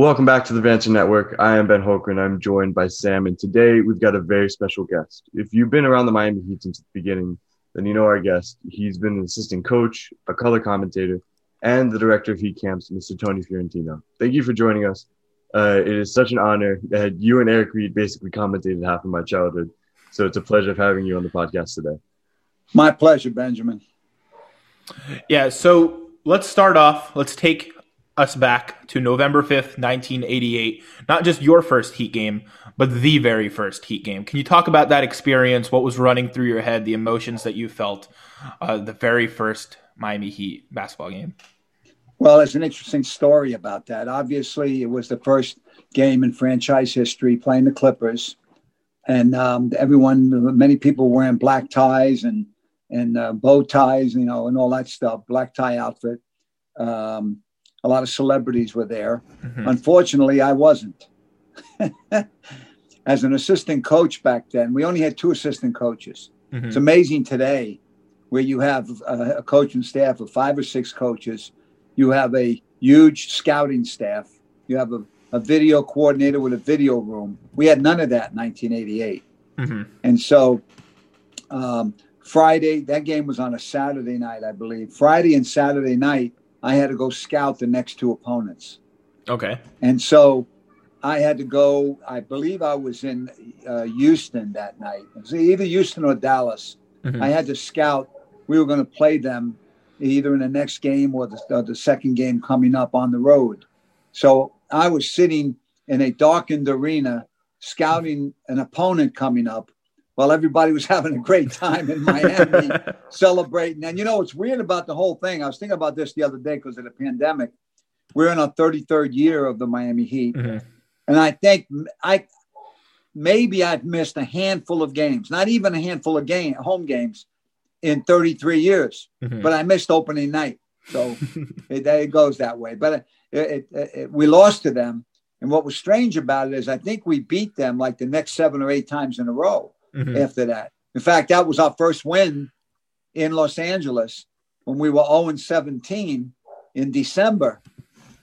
Welcome back to the Banter Network. I am Ben Holgren. I'm joined by Sam, and today we've got a very special guest. If you've been around the Miami Heat since the beginning, then you know our guest. He's been an assistant coach, a color commentator, and the director of Heat Camps, Mr. Tony Fiorentino. Thank you for joining us. Uh, it is such an honor that you and Eric Reid basically commentated half of my childhood. So it's a pleasure of having you on the podcast today. My pleasure, Benjamin. Yeah, so let's start off. Let's take us back to November 5th, 1988. Not just your first Heat game, but the very first Heat game. Can you talk about that experience? What was running through your head, the emotions that you felt, uh, the very first Miami Heat basketball game? Well, there's an interesting story about that. Obviously, it was the first game in franchise history playing the Clippers. And um, everyone, many people wearing black ties and and uh, bow ties, you know, and all that stuff, black tie outfit. Um, a lot of celebrities were there. Mm-hmm. Unfortunately, I wasn't. As an assistant coach back then, we only had two assistant coaches. Mm-hmm. It's amazing today where you have a, a coaching staff of five or six coaches, you have a huge scouting staff, you have a, a video coordinator with a video room. We had none of that in 1988. Mm-hmm. And so, um, Friday, that game was on a Saturday night, I believe. Friday and Saturday night, I had to go scout the next two opponents. Okay. And so I had to go, I believe I was in uh, Houston that night. It was either Houston or Dallas. Mm-hmm. I had to scout. We were going to play them either in the next game or the, or the second game coming up on the road. So I was sitting in a darkened arena scouting an opponent coming up while everybody was having a great time in Miami celebrating. And you know what's weird about the whole thing? I was thinking about this the other day because of the pandemic. We're in our 33rd year of the Miami Heat. Mm-hmm. And I think I maybe I've missed a handful of games, not even a handful of game home games in 33 years, mm-hmm. but I missed opening night. So it, it, goes that way. But it, it, we lost to them. And what was strange about it is I think we beat them like the next seven or eight times in a row mm-hmm. after that. In fact, that was our first win in Los Angeles when we were 0 17 in December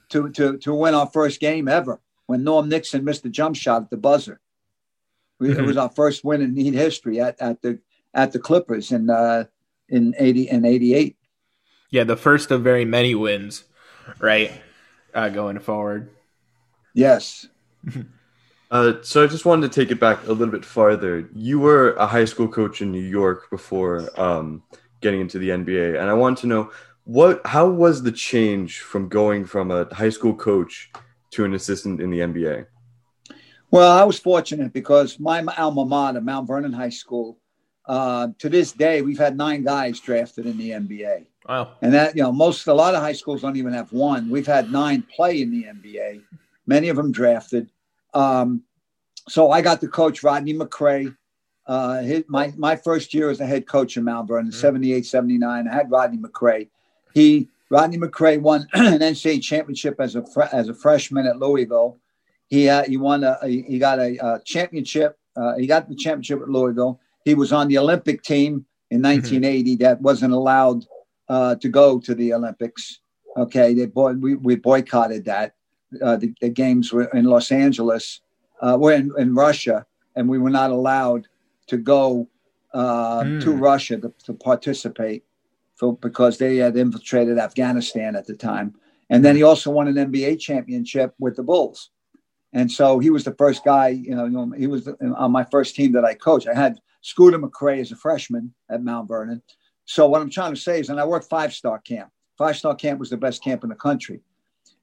to, to, to win our first game ever when Norm Nixon missed the jump shot at the buzzer. Mm-hmm. It was our first win in Heat history at, at the at the Clippers in uh, in eighty and eighty eight. Yeah, the first of very many wins, right? Uh, going forward. Yes. Uh, so I just wanted to take it back a little bit farther. You were a high school coach in New York before um, getting into the NBA, and I want to know what how was the change from going from a high school coach to an assistant in the NBA? Well, I was fortunate because my alma mater, Mount Vernon High School, uh, to this day, we've had nine guys drafted in the NBA. Wow. And that, you know, most, a lot of high schools don't even have one. We've had nine play in the NBA, many of them drafted. Um, so I got to coach Rodney McCray. Uh, his, my, my first year as a head coach in Mount Vernon, mm-hmm. 78, 79, I had Rodney McCray. He, Rodney McCray won an NCAA championship as a, as a freshman at Louisville. He, uh, he won a, he got a, a championship. Uh, he got the championship at Louisville. He was on the Olympic team in 1980 mm-hmm. that wasn't allowed uh, to go to the Olympics. Okay, they boy, we, we boycotted that. Uh, the, the, games were in Los Angeles, uh, we're in, in, Russia, and we were not allowed to go uh, mm. to Russia to, to participate for, because they had infiltrated Afghanistan at the time. And then he also won an NBA championship with the Bulls. And so he was the first guy, you know, he was on my first team that I coached. I had Scooter McCray as a freshman at Mount Vernon. So what I'm trying to say is, and I worked five star camp. Five star camp was the best camp in the country.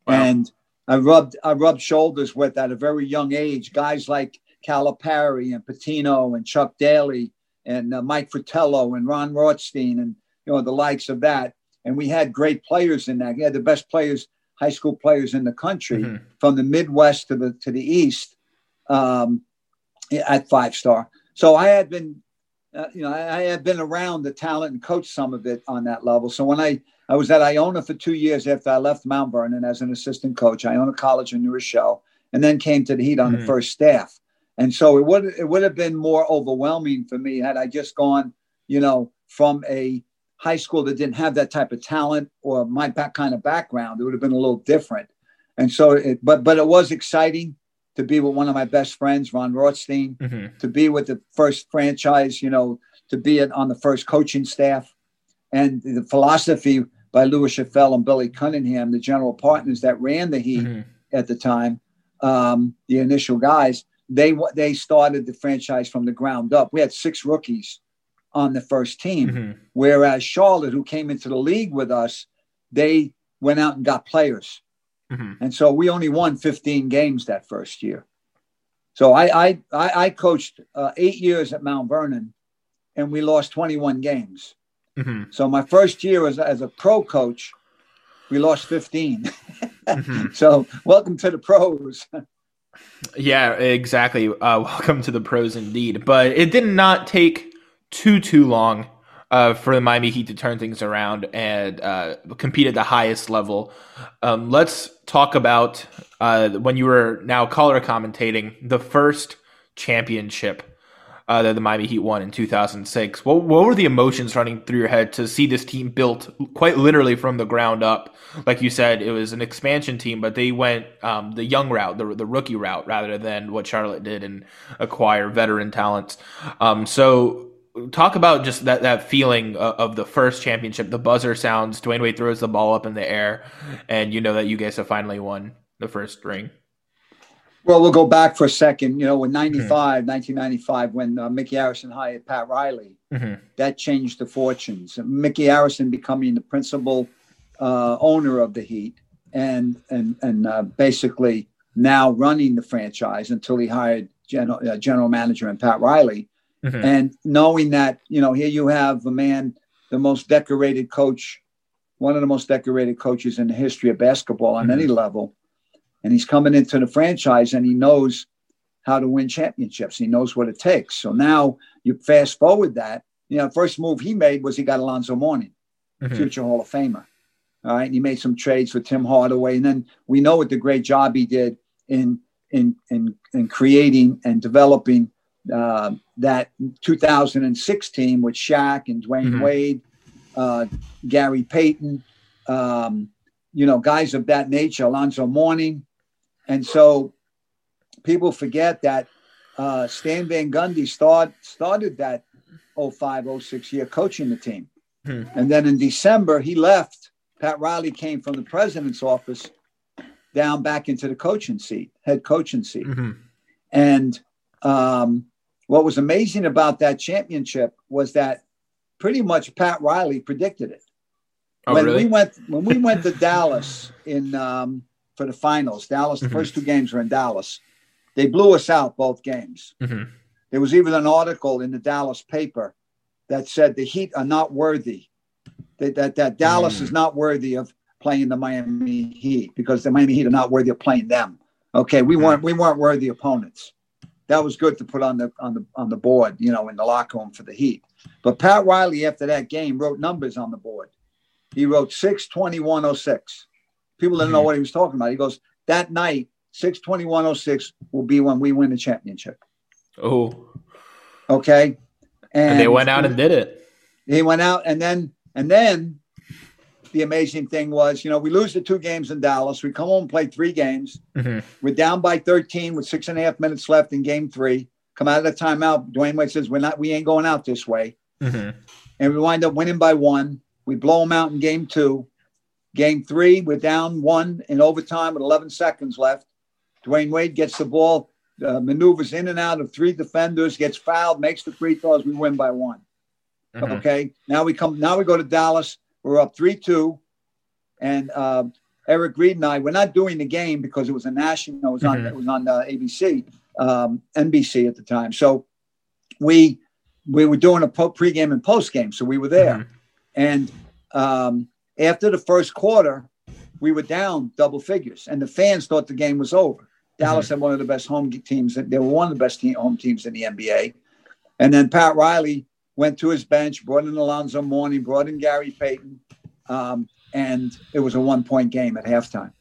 Wow. And I rubbed I rubbed shoulders with at a very young age guys like Calipari and Pitino and Chuck Daly and uh, Mike Fratello and Ron Rothstein and you know the likes of that. And we had great players in that. We had the best players, high school players in the country, mm-hmm. from the Midwest to the to the East, um, at five star. So I had been, uh, you know, I, I had been around the talent and coached some of it on that level. So when I I was at Iona for two years after I left Mount Vernon as an assistant coach, Iona College in New Rochelle, and then came to the Heat on mm-hmm. the first staff. And so it would it would have been more overwhelming for me had I just gone, you know, from a high school that didn't have that type of talent or my back kind of background. It would have been a little different. And so, it, but but it was exciting to be with one of my best friends, Ron Rothstein, Mhm. to be with the first franchise, you know, to be on the first coaching staff, and the philosophy by Lewis Schaffel and Billy Cunningham, the general partners that ran the Heat Mhm. at the time, um, the initial guys, they they started the franchise from the ground up. We had six rookies on the first team, Mhm. whereas Charlotte, who came into the league with us, they went out and got players, Mhm. and so we only won 15 games that first year. So I I I, I coached uh, eight years at Mount Vernon, and we lost 21 games. Mhm. So my first year as, as a pro coach, we lost 15. Mhm. so welcome to the pros. Yeah, exactly. Uh, welcome to the pros indeed. But it did not take too too long uh, for the Miami Heat to turn things around and uh, compete at the highest level. Um, let's talk about uh, when you were now color commentating the first championship uh, that the Miami Heat won in 2006. What, what were the emotions running through your head to see this team built quite literally from the ground up? Like you said, it was an expansion team, but they went um, the young route, the, the rookie route, rather than what Charlotte did and acquire veteran talents. Um, so talk about just that, that feeling of, the first championship. The buzzer sounds, Dwyane Wade throws the ball up in the air, and you know that you guys have finally won the first ring. Well, we'll go back for a second. You know, in 95, 1995, when uh, Mickey Arison hired Pat Riley, Mhm. that changed the fortunes. Mickey Arison becoming the principal uh, owner of the Heat and and and uh, basically now running the franchise until he hired general, uh, general manager and Pat Riley. Mhm. And knowing that, you know, here you have a man, the most decorated coach, one of the most decorated coaches in the history of basketball on Mhm. any level. And he's coming into the franchise and he knows how to win championships. He knows what it takes. So now you fast forward that, you know, first move he made was he got Alonzo Mourning, Mhm. future Hall of Famer. All right. And he made some trades for Tim Hardaway. And then we know what the great job he did in in in, in creating and developing uh, that 2006 team with Shaq and Dwyane Mhm. Wade, uh, Gary Payton, um, you know, guys of that nature, Alonzo Mourning. And so people forget that uh, Stan Van Gundy start, started that 05, 06 year coaching the team. Hmm. And then in December, he left. Pat Riley came from the president's office down back into the coaching seat, head coaching seat. Mhm. And um, what was amazing about that championship was that pretty much Pat Riley predicted it. Oh, when really? we went when we went to Dallas in um, for the finals, Dallas, the Mhm. first two games were in Dallas. They blew us out both games. Mhm. There was even an article in the Dallas paper that said the Heat are not worthy. That that, that Dallas Mm. is not worthy of playing the Miami Heat because the Miami Heat are not worthy of playing them. Okay, we weren't we weren't worthy opponents. That was good to put on the on the on the board, you know, in the locker room for the Heat. But Pat Riley after that game wrote numbers on the board. He wrote 62106. People didn't know what he was talking about. He goes, that night, 62106 will be when we win the championship. Oh, Okay. and they went out and did it. he went out and then and then the amazing thing was, you know, we lose the two games in Dallas. We come home and play three games. Mhm. We're down by 13 with six and a half minutes left in game three. Come out of the timeout. Dwyane Wade says, We're not, we ain't going out this way. Mhm. And we wind up winning by one. We blow them out in game two. Game three, we're down one in overtime with 11 seconds left. Dwyane Wade gets the ball, uh, maneuvers in and out of three defenders, gets fouled, makes the free throws. We win by one. Mhm. Okay. Now we come. Now we go to Dallas. We're up three two, and uh, Eric Reid and I. We're not doing the game because it was a national. It was on. Mhm. It was on uh, ABC, um, NBC at the time. So we we were doing a po- pregame and postgame. So we were there, Mhm. and um, after the first quarter, we were down double figures, and the fans thought the game was over. Dallas had one of the best home teams. They were one of the best team, home teams in the NBA. And then Pat Riley went to his bench, brought in Alonzo Mourning, brought in Gary Payton, um, and it was a one point game at halftime.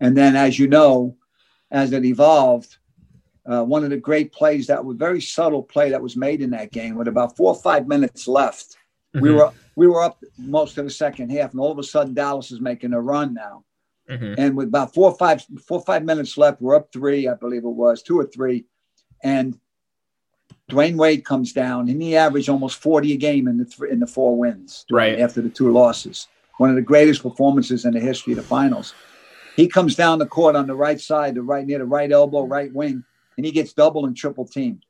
And then, as you know, as it evolved, uh, one of the great plays that was very subtle play that was made in that game with about four or five minutes left. We Mhm. were we were up most of the second half, and all of a sudden Dallas is making a run now. Mm-hmm. And with about four or five, four or five minutes left, we're up three, I believe it was, two or three. And Dwyane Wade comes down and he averaged almost 40 a game in the th- in the four wins right after the two losses. One of the greatest performances in the history of the finals. He comes down the court on the right side, the right near the right elbow, right wing, and he gets double and triple teamed.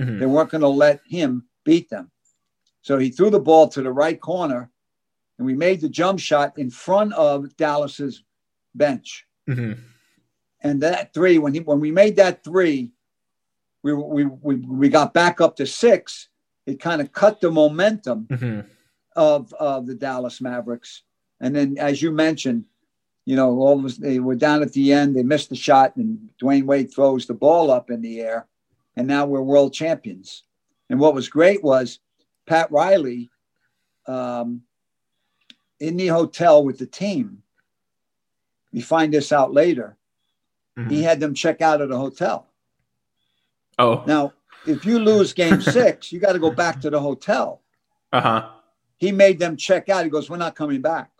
Mm-hmm. They weren't going to let him beat them. So he threw the ball to the right corner, and we made the jump shot in front of Dallas's bench. Mm-hmm. And that three, when he when we made that three, we we we, we got back up to six. It kind of cut the momentum mm-hmm. of of the Dallas Mavericks. And then, as you mentioned, you know, all of us they were down at the end. They missed the shot, and Dwyane Wade throws the ball up in the air, and now we're world champions. And what was great was Pat Riley um, in the hotel with the team. We find this out later. Mm-hmm. He had them check out of the hotel. Oh. Now, if you lose game six, you got to go back to the hotel. Uh huh. He made them check out. He goes, We're not coming back.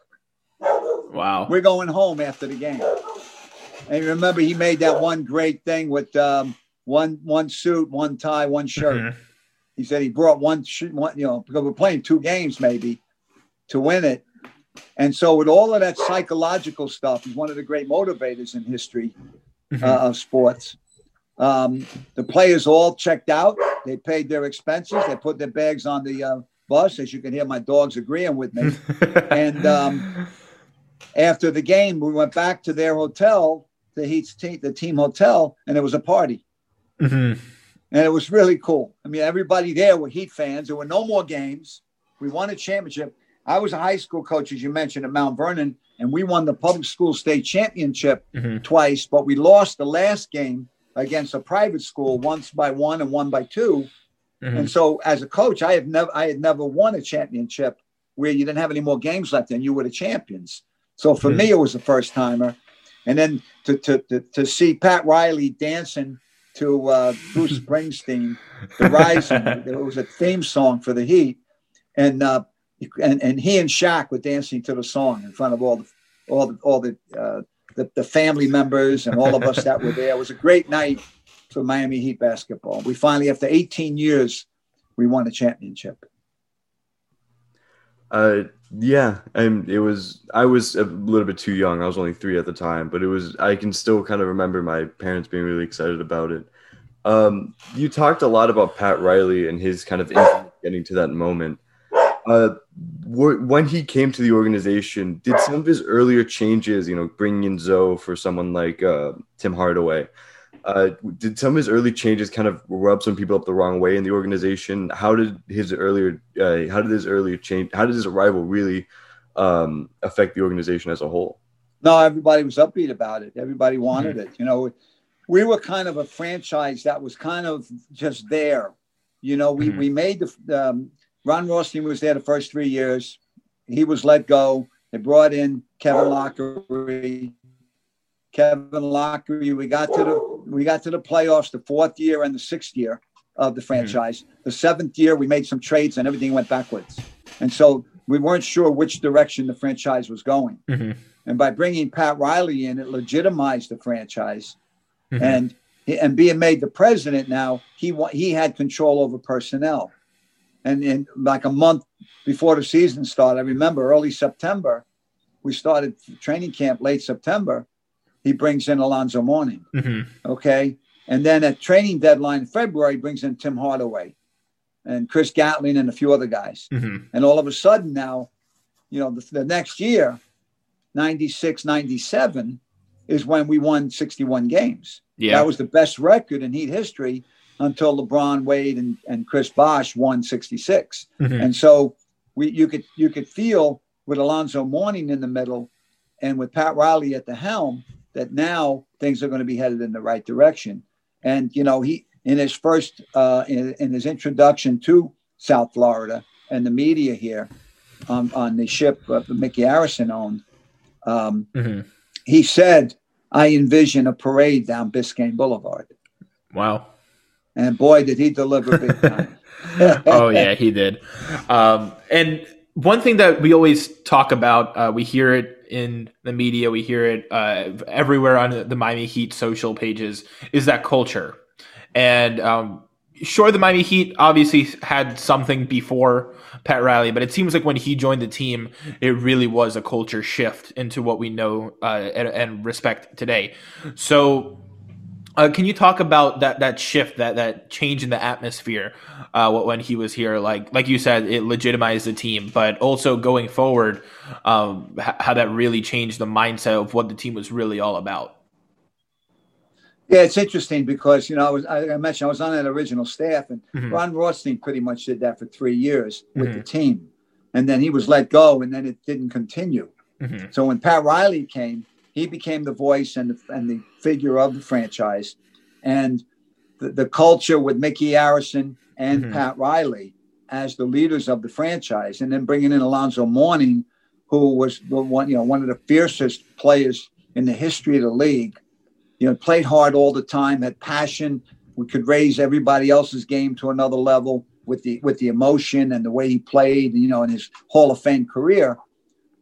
Wow. We're going home after the game. And remember, he made that one great thing with um, one one suit, one tie, one shirt. Mm-hmm. He said he brought one, one, you know, because we're playing two games maybe to win it. And so, with all of that psychological stuff, he's one of the great motivators in history mm-hmm. uh, of sports. Um, the players all checked out. They paid their expenses. They put their bags on the uh, bus, as you can hear my dogs agreeing with me. and um, after the game, we went back to their hotel, the Heat's team, the team hotel, and it was a party. Mm-hmm. And it was really cool. I mean, everybody there were Heat fans. There were no more games. We won a championship. I was a high school coach, as you mentioned, at Mount Vernon, and we won the public school state championship mm-hmm. twice, but we lost the last game against a private school once by one and one by 2 mm-hmm. And so as a coach, I have never I had never won a championship where you didn't have any more games left and you were the champions. So for mm-hmm. me, it was the first timer. And then to, to, to, to see Pat Riley dancing to uh, Bruce Springsteen, The Rising, it was a theme song for the Heat. And, uh, and, and he and Shaq were dancing to the song in front of all the, all the, all the, uh, the, the family members and all of us that were there. It was a great night for Miami Heat basketball. We finally, after 18 years, we won a championship. Uh, yeah, and it was. I was a little bit too young. I was only three at the time, but it was. I can still kind of remember my parents being really excited about it. Um, you talked a lot about Pat Riley and his kind of getting to that moment. Uh, when he came to the organization, did some of his earlier changes, you know, bringing in Zo for someone like uh, Tim Hardaway, uh, did some of his early changes kind of rub some people up the wrong way in the organization? How did his earlier, uh, how did his earlier change, how did his arrival really um, affect the organization as a whole? No, everybody was upbeat about it. Everybody wanted mm-hmm. it. You know, we were kind of a franchise that was kind of just there. You know, we, mm-hmm. we made the, um, Ron Rothstein was there the first three years. He was let go. They brought in Kevin Loughery. Kevin Loughery. We got to the we got to the playoffs the fourth year and the sixth year of the mm-hmm. franchise. Mm-hmm. The seventh year we made some trades and everything went backwards. And so we weren't sure which direction the franchise was going. Mm-hmm. And by bringing Pat Riley in, it legitimized the franchise. Mm-hmm. And and being made the president now, he he had control over personnel. And in like a month before the season started, I remember early September, we started training camp late September. He brings in Alonzo Mourning. Mm-hmm. Okay. And then at training deadline in February, brings in Tim Hardaway and Chris Gatling and a few other guys. Mm-hmm. And all of a sudden now, you know, the, the next year, 96, 97, is when we won 61 games. Yeah. That was the best record in Heat history until LeBron, Wade, and, and Chris Bosh won 66. Mm-hmm. And so we you could you could feel with Alonzo Mourning in the middle and with Pat Riley at the helm that now things are going to be headed in the right direction. And you know, he in his first uh, in, in his introduction to South Florida and the media here um, on the ship that Mickey Arison owned, um, mm-hmm. he said, "I envision a parade down Biscayne Boulevard." Wow and boy, did he deliver big time. oh yeah, he did. Um, and one thing that we always talk about, uh, we hear it in the media, we hear it uh, everywhere on the Miami Heat social pages, is that culture. And um, sure, the Miami Heat obviously had something before Pat Riley, but it seems like when he joined the team, it really was a culture shift into what we know uh, and, and respect today. So uh, can you talk about that that shift, that that change in the atmosphere uh, when he was here? Like like you said, it legitimized the team, but also going forward, um, how that really changed the mindset of what the team was really all about. Yeah, it's interesting because you know I was I mentioned I was on that original staff, and mm-hmm. Ron Rothstein pretty much did that for three years with mm-hmm. the team, and then he was let go, and then it didn't continue. Mm-hmm. So when Pat Riley came, he became the voice and the, and the figure of the franchise. And the, the culture with Mickey Arison and mm-hmm. Pat Riley as the leaders of the franchise, and then bringing in Alonzo Mourning, who was the one, you know, one of the fiercest players in the history of the league. You know, played hard all the time, had passion. We could raise everybody else's game to another level with the with the emotion and the way he played, you know, in his Hall of Fame career.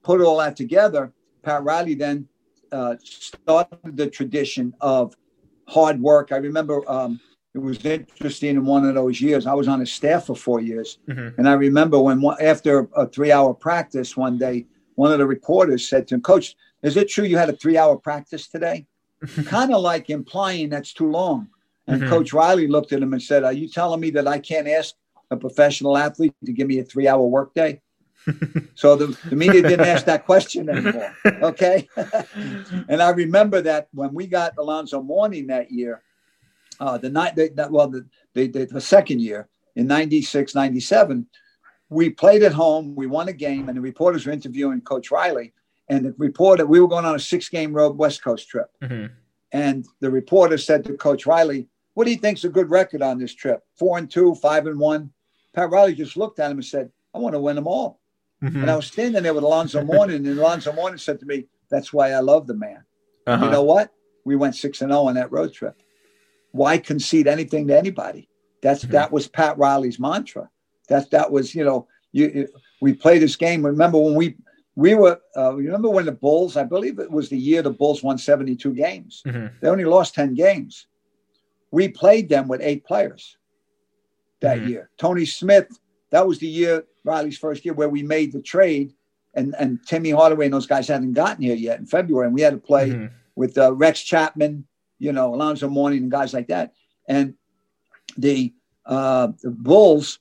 Put all that together. Pat Riley then uh, started the tradition of hard work. I remember um, it was interesting in one of those years. I was on his staff for four years, mm-hmm. and I remember when after a three-hour practice one day, one of the reporters said to him, "Coach, is it true you had a three-hour practice today?" kind of like implying that's too long. And mm-hmm. Coach Riley looked at him and said, "Are you telling me that I can't ask a professional athlete to give me a three-hour workday?" So the, the media didn't ask that question anymore. Okay. and I remember that when we got Alonzo Mourning that year, uh, the night, that, well, the, the second year in 96, 97, we played at home. We won a game, and the reporters were interviewing Coach Riley. And the reporter, we were going on a six game road West Coast trip. Mm-hmm. And the reporter said to Coach Riley, What do you think's a good record on this trip? Four and two, five and one. Pat Riley just looked at him and said, I want to win them all. Mm-hmm. And I was standing there with Alonzo Mourning, and Alonzo Mourning said to me, That's why I love the man. Uh-huh. You know what? We went 6 and 0 on that road trip. Why concede anything to anybody? That's mm-hmm. that was Pat Riley's mantra. That that was, you know, you we played this game. Remember when we we were uh, remember when the Bulls, I believe it was the year the Bulls won 72 games. Mm-hmm. They only lost 10 games. We played them with eight players that mm-hmm. year. Tony Smith, that was the year Riley's first year where we made the trade, and and Timmy Hardaway and those guys hadn't gotten here yet in February, and we had to play mm-hmm. with uh, Rex Chapman, you know, Alonzo Mourning and guys like that, and the uh, the Bulls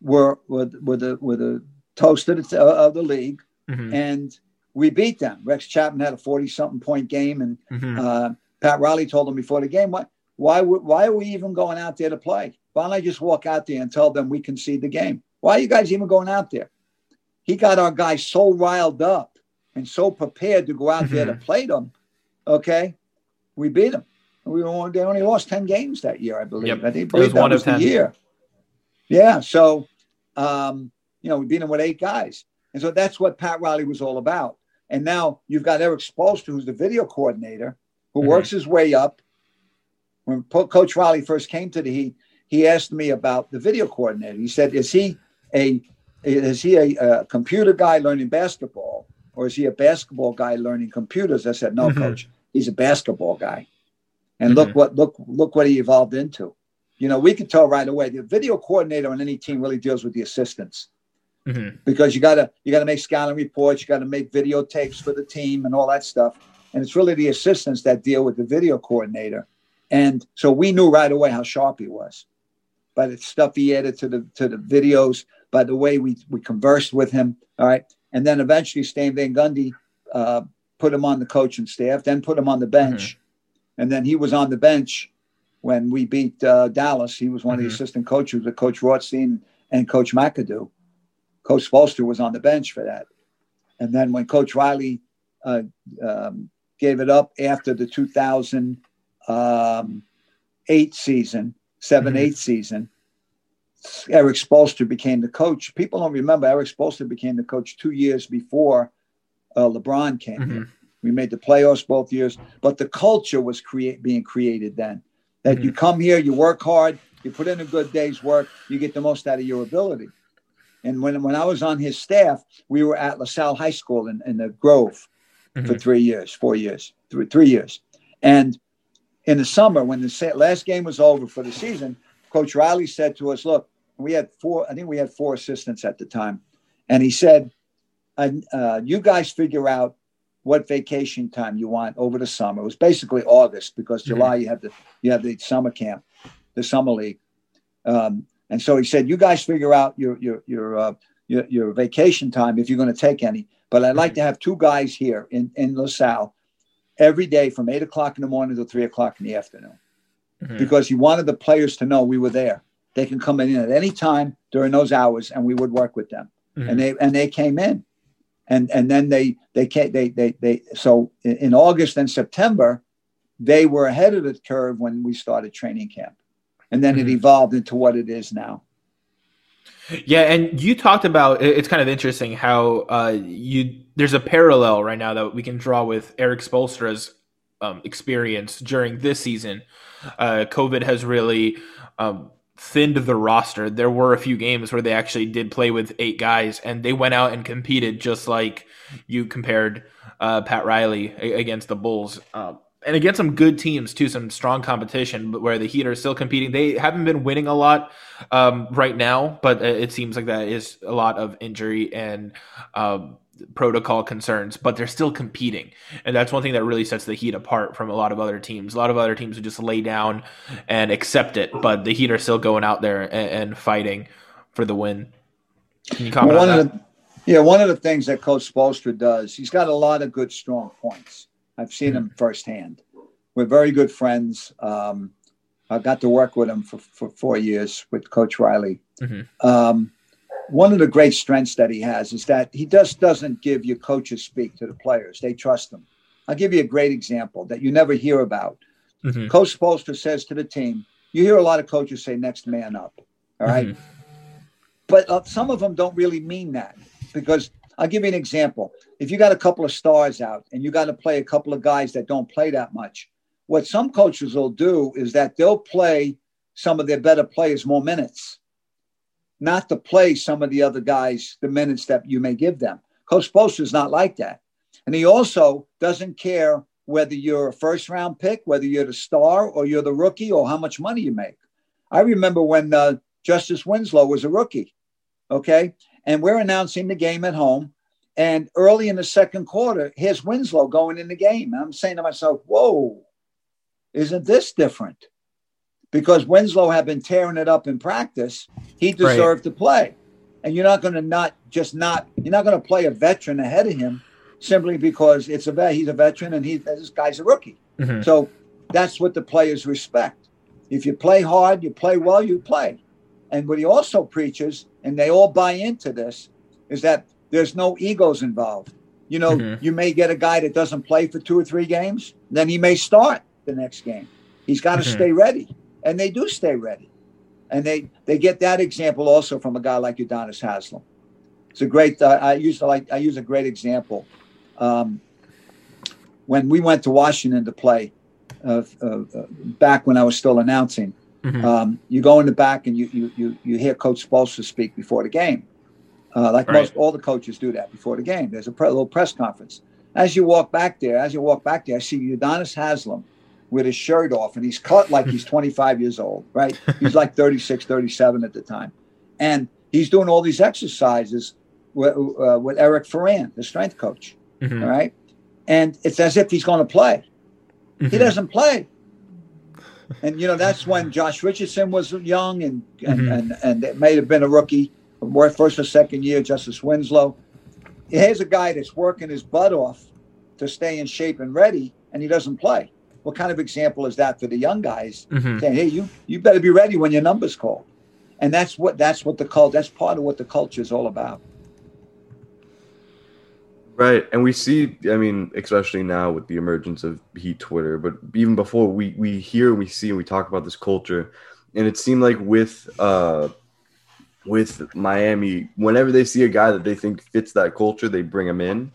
were were, were the were the toast of the, of the league, mm-hmm. and we beat them. Rex Chapman had a forty something point game, and mm-hmm. uh, Pat Riley told him before the game, "Why why why are we even going out there to play? Why don't I just walk out there and tell them we concede the game?" Why are you guys even going out there? He got our guys so riled up and so prepared to go out mm-hmm. there to mm-hmm. play them. Okay. We beat them. We only, they only lost 10 games that year, I believe. Yep. I think believe that was the year. Yeah. So, um, you know, we beat them with eight guys. And so that's what Pat Riley was all about. And now you've got Erik Spoelstra, who's the video coordinator, who mm-hmm. works his way up. When Coach Riley first came to the Heat, he asked me about the video coordinator. He said, Is he a is he a, a, computer guy learning basketball or is he a basketball guy learning computers? I said, no, mm-hmm. coach, he's a basketball guy. And mm-hmm. look what look look what he evolved into. You know, we can tell right away the video coordinator on any team really deals with the assistants. Mm-hmm. Because you gotta you gotta make scouting reports, you gotta make videotapes for the team and all that stuff. And it's really the assistants that deal with the video coordinator. And so we knew right away how sharp he was by the stuff he added to the to the videos, by the way we we conversed with him. All right, and then eventually Stan Van Gundy uh, put him on the coaching staff, then put him on the bench, mm-hmm. and then he was on the bench when we beat uh, Dallas. He was one mm-hmm. of the mm-hmm. assistant coaches with Coach Rothstein and Coach McAdoo. Coach Spoelstra was on the bench for that, and then when Coach Riley uh, um, gave it up after the 2008 um, season 7 mm-hmm. 8 season, Erik Spoelstra became the coach. People don't remember Erik Spoelstra became the coach two years before uh, LeBron came mm-hmm. We made the playoffs both years, but the culture was create being created then. That mm-hmm. you come here, you work hard, you put in a good day's work, you get the most out of your ability. And when, when I was on his staff, we were at LaSalle High School in, in the Grove mm-hmm. for three years, four years, three, three years. And in the summer, when the last game was over for the season, Coach Riley said to us, Look, we had four, I think we had four assistants at the time. And he said, uh, You guys figure out what vacation time you want over the summer. It was basically August because mm-hmm. July you have the you have the summer camp, the summer league. Um, and so he said, "You guys figure out your your your uh, your, your, vacation time if you're going to take any. But I'd like to have two guys here in in LaSalle every day from eight o'clock in the morning to three o'clock in the afternoon, mm-hmm. because he wanted the players to know we were there. They can come in at any time during those hours, and we would work with them. Mm-hmm. And they and they came in, and and then they they came, they they they so in, August and September, they were ahead of the curve when we started training camp and then mm-hmm. it evolved into what it is now. Yeah, and you talked about it's kind of interesting how uh, you there's a parallel right now that we can draw with Erik Spoelstra's um, experience during this season. Uh, COVID has really um, thinned the roster. There were a few games where they actually did play with eight guys, and they went out and competed just like you compared uh, Pat Riley against the Bulls. Um, and against some good teams too, some strong competition, but where the Heat are still competing. They haven't been winning a lot um, right now, but it seems like that is a lot of injury and um, protocol concerns. But they're still competing, and that's one thing that really sets the Heat apart from a lot of other teams. A lot of other teams would just lay down and accept it, but the Heat are still going out there and, and fighting for the win. Can you comment well, on that? The, yeah, one of the things that Coach Spoelstra does, he's got a lot of good, strong points I've seen him firsthand. We're very good friends. Um, I got to work with him for, for four years with Coach Riley. Mm-hmm. Um, one of the great strengths that he has is that he just doesn't give you coaches speak to the players. They trust him. I'll give you a great example that you never hear about. Mm-hmm. Coach Spoelstra says to the team, you hear a lot of coaches say next man up. All right? mm-hmm. But uh, some of them don't really mean that because I'll give you an example. If you got a couple of stars out and you got to play a couple of guys that don't play that much, what some coaches will do is that they'll play some of their better players more minutes, not to play some of the other guys the minutes that you may give them. Coach Spoelstra is not like that. And he also doesn't care whether you're a first round pick, whether you're the star or you're the rookie or how much money you make. I remember when uh, Justice Winslow was a rookie. Okay and we're announcing the game at home. And early in the second quarter, here's Winslow going in the game. And I'm saying to myself, whoa, isn't this different? Because Winslow had been tearing it up in practice. He deserved right. to play. And you're not going to not just not, you're not going to play a veteran ahead of him simply because it's a vet. He's a veteran and he, this guy's a rookie. Mm-hmm. So that's what the players respect. If you play hard, you play well, you play. And what he also preaches, and they all buy into this, is that there's no egos involved. You know, mm-hmm. you may get a guy that doesn't play for two or three games, then he may start the next game. He's got to mm-hmm. stay ready. And they do stay ready. And they, they get that example also from a guy like Udonis Haslem. It's a great, uh, I, use, like, I use a great example. Um, when we went to Washington to play, uh, uh, back when I was still announcing, Mm-hmm. Um, you go in the back and you you you, you hear Coach Spoelstra speak before the game, uh, like right. most all the coaches do that before the game. There's a pre- little press conference. As you walk back there, as you walk back there, I see Udonis Haslem with his shirt off, and he's cut like he's 25 years old, right? He's like 36, 37 at the time, and he's doing all these exercises with, uh, with Eric Ferran, the strength coach, mm-hmm. all right? And it's as if he's going to play. Mm-hmm. He doesn't play and you know that's when Josh Richardson was young and and mm-hmm. and, and it may have been a rookie, first or second year. Justice Winslow. Here's a guy that's working his butt off to stay in shape and ready, and he doesn't play. What kind of example is that for the young guys? Mm-hmm. Saying, "Hey, you you better be ready when your number's called," and that's what that's what the cult. That's part of what the culture is all about. Right. And we see, I mean, especially now with the emergence of Heat Twitter, but even before we, we hear, we see, and we talk about this culture. And it seemed like with uh with Miami, whenever they see a guy that they think fits that culture, they bring him in.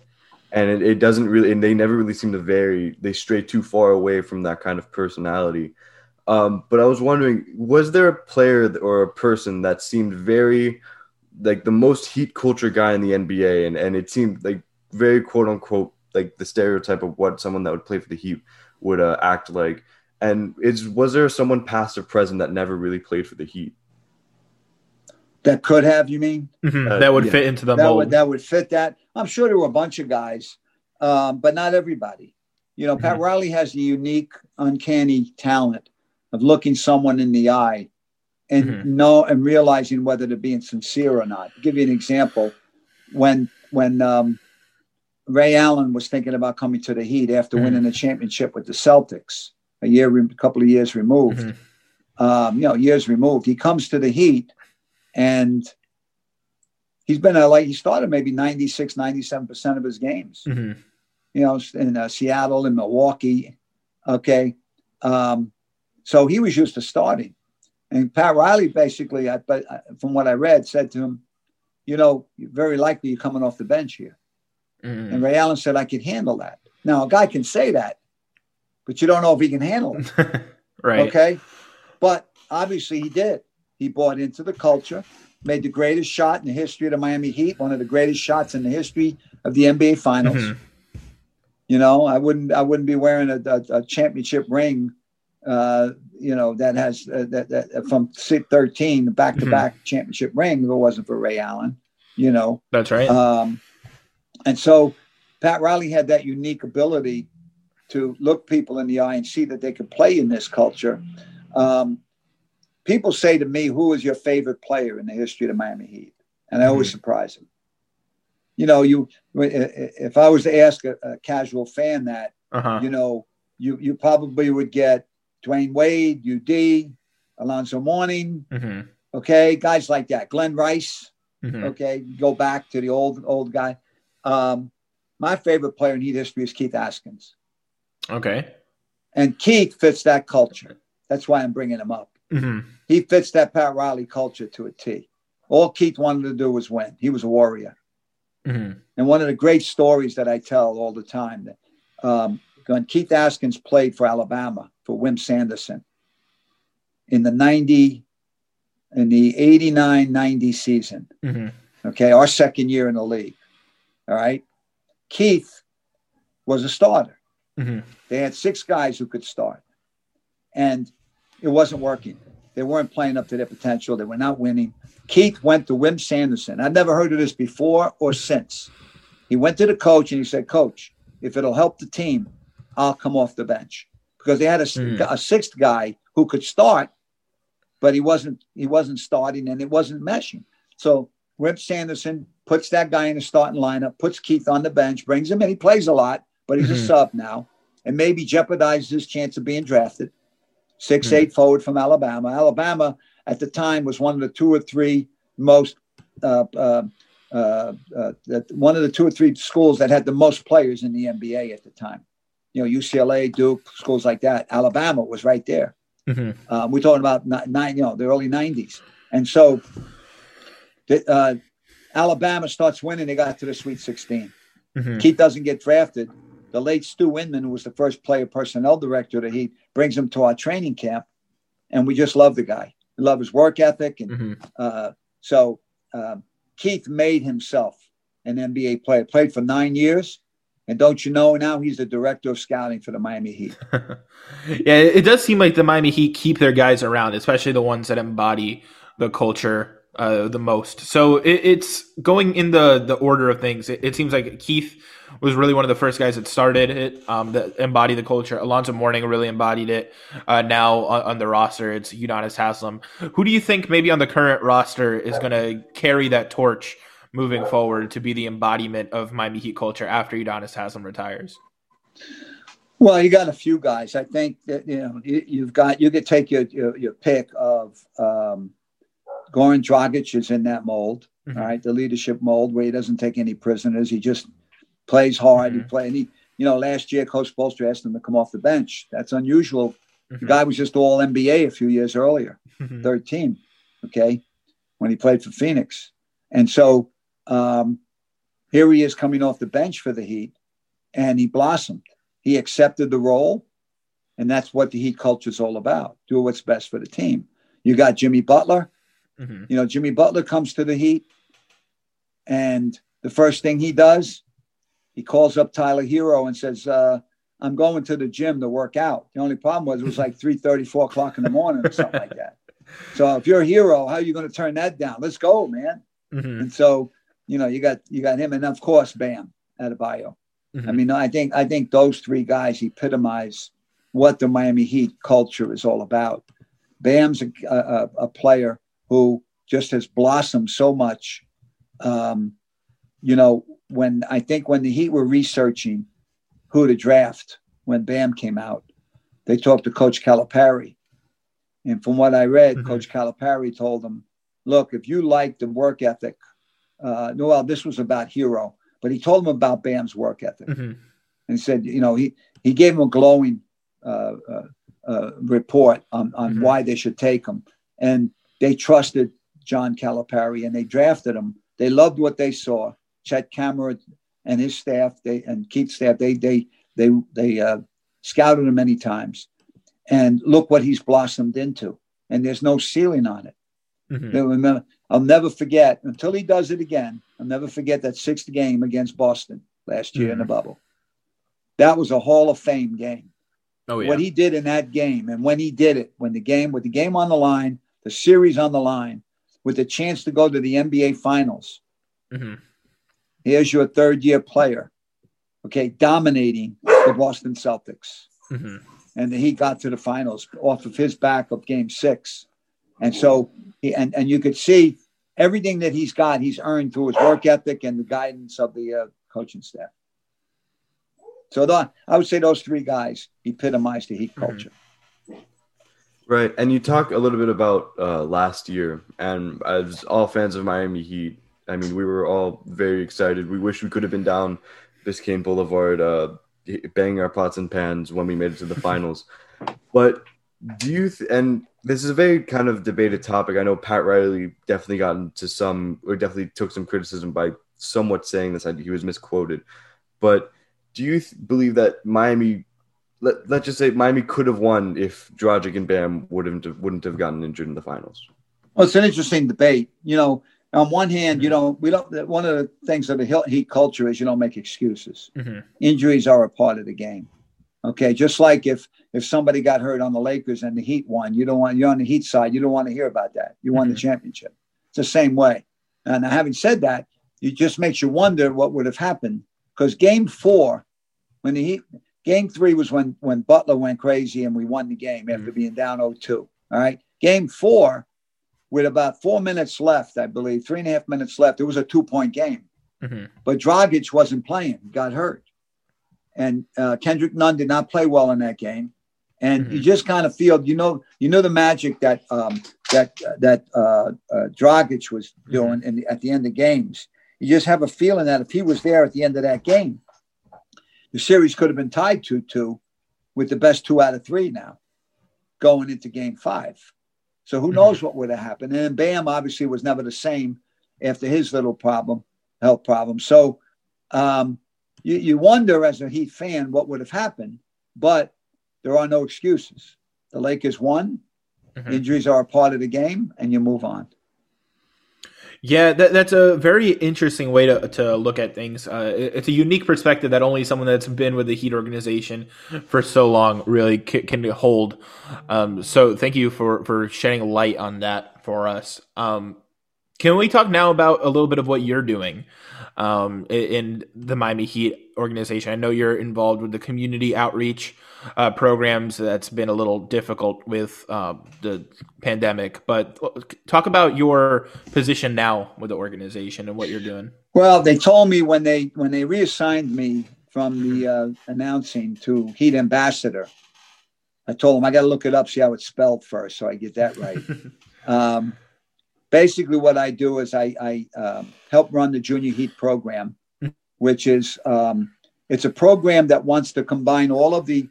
And it, it doesn't really, and they never really seem to vary. They stray too far away from that kind of personality. Um, but I was wondering, was there a player or a person that seemed very like the most heat culture guy in the NBA, and and it seemed like very quote unquote like the stereotype of what someone that would play for the Heat would uh, act like. And is was there someone past or present that never really played for the Heat? That could have, you mean? Mm-hmm. Uh, that would yeah. fit into the that mold. Would, that would fit that. I'm sure there were a bunch of guys, um, but not everybody. You know, Pat mm-hmm. Riley has the unique, uncanny talent of looking someone in the eye and mm-hmm. know and realizing whether they're being sincere or not. I'll give you an example. When when um, Ray Allen was thinking about coming to the Heat after mm-hmm. winning the championship with the Celtics, a year, a couple of years removed, mm-hmm. um, you know, years removed, he comes to the Heat and he's been a, like he started maybe 96 97% of his games. Mm-hmm. you know in uh, seattle and milwaukee okay? Um, so he was used to starting. And pat riley basically I, but uh, from what i read said to him you know very likely you're coming off the bench here. Mm-hmm. and ray allen said i could handle that. Now a guy can say that but you don't know if he can handle it. Right. Okay? But obviously he did he bought into the culture made the greatest shot in the history of the Miami Heat, one of the greatest shots in the history of the NBA Finals. Mm-hmm. You know, I wouldn't I wouldn't be wearing a, a, a championship ring, uh, you know, that has uh, that, that uh, from 13 back to back championship ring if it wasn't for Ray Allen. You know, that's right. Um, and so Pat Riley had that unique ability to look people in the eye and see that they could play in this culture. Um, people say to me, "Who is your favorite player in the history of the Miami Heat?" And I always mm-hmm. surprise them. You know, you if I was to ask a, a casual fan that, uh-huh. you know, you you probably would get Dwyane Wade, UD, Alonzo Mourning, mm-hmm. okay, guys like that, Glen Rice, mm-hmm. okay, go back to the old old guy. Um, my favorite player in Heat history is Keith Askins. Okay. And Keith fits that culture. That's why I'm bringing him up. Mm-hmm. He fits that Pat Riley culture to a T. All Keith wanted to do was win. He was a warrior. Mm-hmm. And one of the great stories that I tell all the time that um, when Keith Askins played for Alabama for Wimp Sanderson in the 90, in the 89 90 season, mm-hmm. okay, our second year in the league. All right. Keith was a starter. Mm-hmm. They had six guys who could start. And it wasn't working. They weren't playing up to their potential. They were not winning. Keith went to Wimp Sanderson. I've never heard of this before or since. He went to the coach and he said, Coach, if it'll help the team, I'll come off the bench because they had a, mm. a sixth guy who could start, but he wasn't he wasn't starting and it wasn't meshing. So Wimp Sanderson puts that guy in the starting lineup, puts Keith on the bench, brings him in. He plays a lot, but he's mm-hmm. a sub now, and maybe jeopardizes his chance of being drafted six mm-hmm. eight forward from Alabama. Alabama at the time was one of the two or three most uh, uh, uh, uh one of the two or three schools that had the most players in the NBA at the time. You know, UCLA, Duke, schools like that. Alabama was right there. Mm-hmm. Um, we're talking about nine, you know, the early '90s, and so the, uh, Alabama starts winning. They got to the Sweet 16. Mm-hmm. Keith doesn't get drafted the late Stu Inman, who was the first player personnel director that he brings him to our training camp, and we just love the guy. We love his work ethic, and mm-hmm. uh, so uh, Keith made himself an NBA player. Played for nine years, and don't you know now he's the director of scouting for the Miami Heat. yeah, it does seem like the Miami Heat keep their guys around, especially the ones that embody the culture uh, the most. So it, it's going in the the order of things. It, it, seems like Keith was really one of the first guys that started it, um, that embodied the culture. Alonzo Mourning really embodied it. Uh, now on, on, the roster, it's Udonis Haslem. Who do you think maybe on the current roster is going to carry that torch moving forward to be the embodiment of Miami Heat culture after Udonis Haslem retires? Well, you got a few guys. I think that you know you, have got you could take your your, your pick of um, Goran Dragic is in that mold. Mm-hmm. All right, the leadership mold where he doesn't take any prisoners. He just plays hard. Mm-hmm. He play and he, you know, last year Coach Spoelstra asked him to come off the bench. That's unusual. Mm-hmm. The guy was just all NBA a few years earlier, mm-hmm. third. Okay, when he played for Phoenix, and so um, here he is coming off the bench for the Heat, and he blossomed. He accepted the role, and that's what the Heat culture is all about. Do what's best for the team. You got Jimmy Butler. Mm-hmm. You know, Jimmy Butler comes to the Heat. And the first thing he does, he calls up Tyler Herro and says, uh, I'm going to the gym to work out. The only problem was it was like 3 30, 4 o'clock in the morning or something like that. So if you're a hero, how are you going to turn that down? Let's go, man. Mm-hmm. And so, you know, you got you got him, and of course, Bam Adebayo. Mm-hmm. I mean, I think I think those three guys epitomize what the Miami Heat culture is all about. Bam's a, a, a player who just has blossomed so much. Um, you know, when I think when the Heat were researching who to draft when Bam came out, they talked to Coach Calipari. And from what I read, mm-hmm. Coach Calipari told them, look, if you like the work ethic, uh, well, this was about Herro, but he told him about Bam's work ethic. Mm-hmm. And he said, you know, he, he gave him a glowing uh, uh, uh report on, on mm-hmm. why they should take him. And they trusted John Calipari and they drafted him. They loved what they saw. Chet Kammerer and his staff, they and Keith's staff, they they they they uh, scouted him many times, and look what he's blossomed into. And there's no ceiling on it. Mm-hmm. Remember, I'll never forget until he does it again. I'll never forget that sixth game against Boston last year mm-hmm. in the mm-hmm. bubble. That was a Hall of Fame game. Oh yeah. What he did in that game, and when he did it, when the game with the game on the line, the series on the line, with the chance to go to the NBA Finals. Mm-hmm. Here's your third year player, okay, dominating the Boston Celtics. Mm-hmm. And he got to the finals off of his back of game six. And so, he, and, and you could see everything that he's got, he's earned through his work ethic and the guidance of the uh, coaching staff. So the, I would say those three guys epitomize the Heat mm-hmm. Right, and you talk a little bit about uh, last year, and as all fans of Miami Heat, I mean, we were all very excited. We wish we could have been down Biscayne Boulevard, uh, banging our pots and pans when we made it to the finals. But do you th- and this is a very kind of debated topic. I know Pat Riley definitely got into some, or definitely took some criticism by somewhat saying this. He was misquoted. But do you th- believe that Miami, let, let's just say Miami could have won if Dragic and Bam wouldn't have, wouldn't have gotten injured in the finals? Well, it's an interesting debate. You know, on one hand, you know, we don't. One of the things of the Heat culture is you don't make excuses. Mm-hmm. Injuries are a part of the game. Okay, just like if if somebody got hurt on the Lakers and the Heat won, you don't want you're on the Heat side. You don't want to hear about that. You won mm-hmm. the championship. It's the same way. And having said that, it just makes you wonder what would have happened because Game Four, when the Heat, Game Three was when when Butler went crazy and we won the game after mm-hmm. being down 0-2. All right, Game Four with about four minutes left, I believe, three and a half minutes left. It was a two point game. Mm-hmm. But Dragic wasn't playing, got hurt. And uh, Kendrick Nunn did not play well in that game. And mm-hmm. you just kind of feel, you know, you know the magic that um, that that uh, uh, Dragic was mm-hmm. doing mm-hmm. the, at the end of games. You just have a feeling that if he was there at the end of that game, the series could have been tied 2 2 with the best two out of three now going into game five. So who mm-hmm. knows what would have happened? And then Bam obviously was never the same after his little problem, health problem. So um, you, you wonder as a Heat fan what would have happened, but there are no excuses. The Lakers won. Mm-hmm. Injuries are a part of the game, and you move on. Yeah, that, that's a very interesting way to, to look at things. Uh, it's a unique perspective that only someone that's been with the Heat organization for so long really c- can hold. Um, so thank you for, for shedding light on that for us. Um, can we talk now about a little bit of what you're doing um, in the Miami Heat organization? I know you're involved with the community outreach uh, programs that's been a little difficult with uh, the pandemic. But talk about your position now with the organization and what you're doing. Well, they told me when they when they reassigned me from the uh, announcing to Heat ambassador, I told them I got to look it up, see how it's spelled first, so I get that right. um, basically, what I do is I, I um, help run the Junior Heat program, which is um, it's a program that wants to combine all of the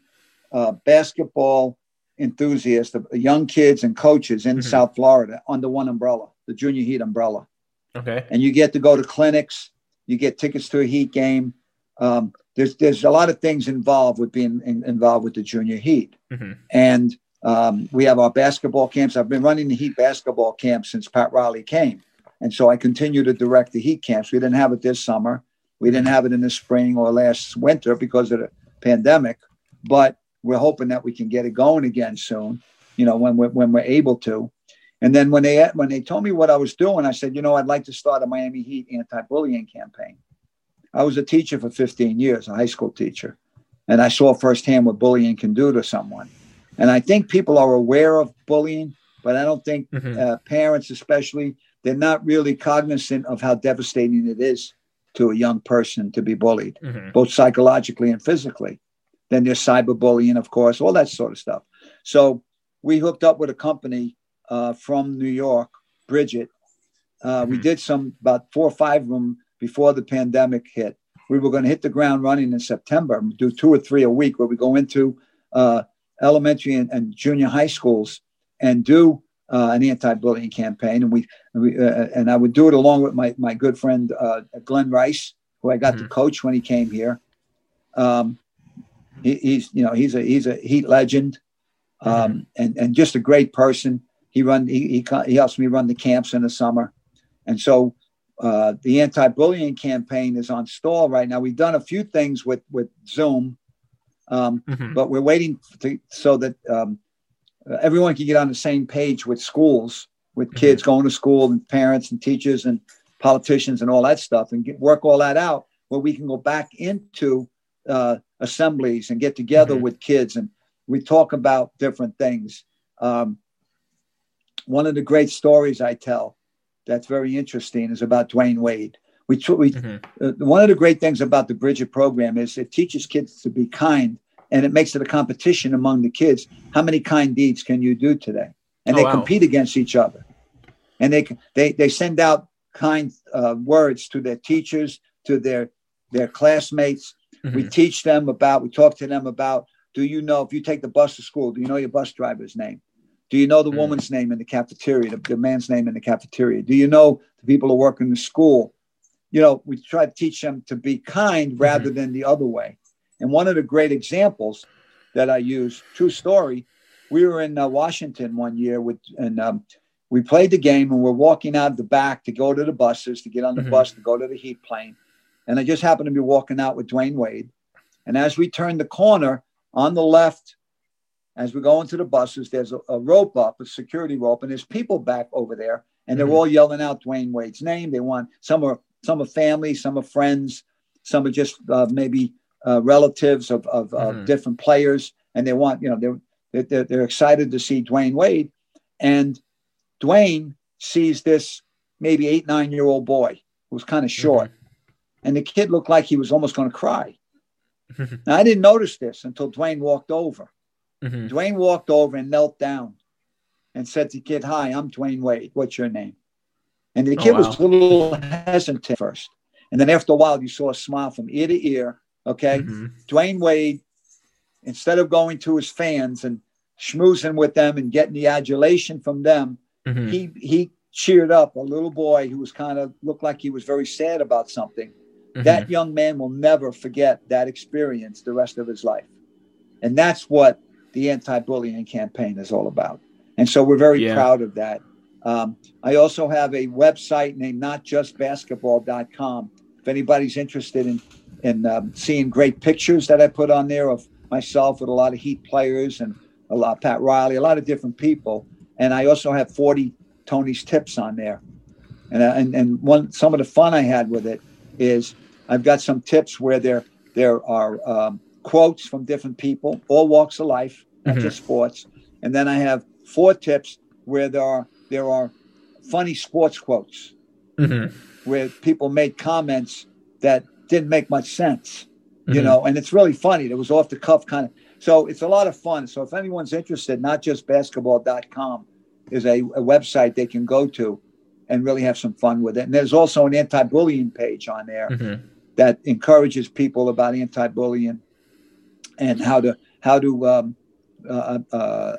uh, basketball enthusiasts, the young kids and coaches in mm-hmm. South Florida under one umbrella, the Junior Heat umbrella. Okay. And you get to go to clinics, you get tickets to a Heat game. Um, there's there's a lot of things involved with being in, involved with the Junior Heat, mm-hmm. and um, we have our basketball camps. I've been running the Heat basketball camp since Pat Riley came, And so I continue to direct the heat camps. We didn't have it this summer. We didn't have it in the spring or last winter because of the pandemic, but we're hoping that we can get it going again soon. You know, when we're when we're able to. And then when they when they told me what I was doing, I said, you know, I'd like to start a Miami Heat anti-bullying campaign. I was a teacher for 15 years, a high school teacher, and I saw firsthand what bullying can do to someone. And I think people are aware of bullying, but I don't think mm-hmm. uh, parents, especially, they're not really cognizant of how devastating it is to a young person to be bullied, mm-hmm. both psychologically and physically. Then there's cyberbullying, of course, all that sort of stuff. So we hooked up with a company uh, from New York, Bridget. Uh, mm-hmm. We did some about four or five of them before the pandemic hit. We were going to hit the ground running in September, do two or three a week, where we go into uh, elementary and, and, junior high schools and do uh, an anti-bullying campaign. And we, we uh, and I would do it along with my my good friend uh, Glen Rice, who I got mm-hmm. to coach when he came here. Um, he, he's you know he's a he's a Heat legend, um, mm-hmm. and and just a great person. He run he, he he helps me run the camps in the summer, and so uh, the anti-bullying campaign is on stall right now. We've done a few things with with Zoom, um, mm-hmm. but we're waiting to, so that um, everyone can get on the same page with schools, with mm-hmm. kids going to school, and parents and teachers and politicians and all that stuff, and get, work all that out where we can go back into uh, assemblies and get together mm-hmm. with kids and we talk about different things. Um, one of the great stories I tell that's very interesting is about Dwyane Wade. We, we mm-hmm. uh, one of the great things about the Bridget program is it teaches kids to be kind, and it makes it a competition among the kids. How many kind deeds can you do today? And oh, they wow. compete against each other, and they they they send out kind uh, words to their teachers, to their their classmates. Mm-hmm. We teach them about. We talk to them about. Do you know if you take the bus to school? Do you know your bus driver's name? Do you know the mm. woman's name in the cafeteria, the, the, man's name in the cafeteria? Do you know the people who work in the school? You know, we try to teach them to be kind mm-hmm. rather mm-hmm. than the other way. And one of the great examples that I use, true story, we were in uh, Washington one year with, and um, we played the game and we're walking out the back to go to the buses, to get on the mm-hmm. bus, to go to the heat plane. And I just happened to be walking out with Dwyane Wade. And as we turned the corner on the left, as we go into the buses, there's a, a, rope up, a security rope, and there's people back over there, and they're mm-hmm. all yelling out Dwyane Wade's name. They want some are some are family, some are friends, some are just uh, maybe uh, relatives of, of, mm-hmm. of, different players, and they want you know they're, they're they're excited to see Dwyane Wade, and Dwyane sees this maybe eight nine year old boy who's kind of short, mm-hmm. and the kid looked like he was almost going to cry. now I didn't notice this until Dwyane walked over Mm-hmm. Dwyane walked over and knelt down and said to the kid, Hi, I'm Dwyane Wade. What's your name? And the oh, kid wow. was a little hesitant first. And then after a while, you saw a smile from ear to ear. Okay. Mm-hmm. Dwyane Wade, instead of going to his fans and schmoozing with them and getting the adulation from them, mm-hmm. he, he cheered up a little boy who was kind of looked like he was very sad about something. Mm-hmm. That young man will never forget that experience the rest of his life. And that's what the anti-bullying campaign is all about. And so we're very yeah. proud of that. Um, I also have a website named notjustbasketball.com. If anybody's interested in in um, seeing great pictures that I put on there of myself with a lot of Heat players and a lot Pat Riley, a lot of different people, and I also have 40 Tony's tips on there. And uh, and and one some of the fun I had with it is I've got some tips where there there are um, quotes from different people, all walks of life, not mm-hmm. just sports. And then I have four tips where there are there are funny sports quotes mm-hmm. where people made comments that didn't make much sense, you mm-hmm. know, and it's really funny. It was off the cuff kind of. So it's a lot of fun. So if anyone's interested, not just basketball.com is a, a website they can go to and really have some fun with it. And there's also an anti-bullying page on there mm-hmm. that encourages people about anti-bullying and how to how to um, uh, uh,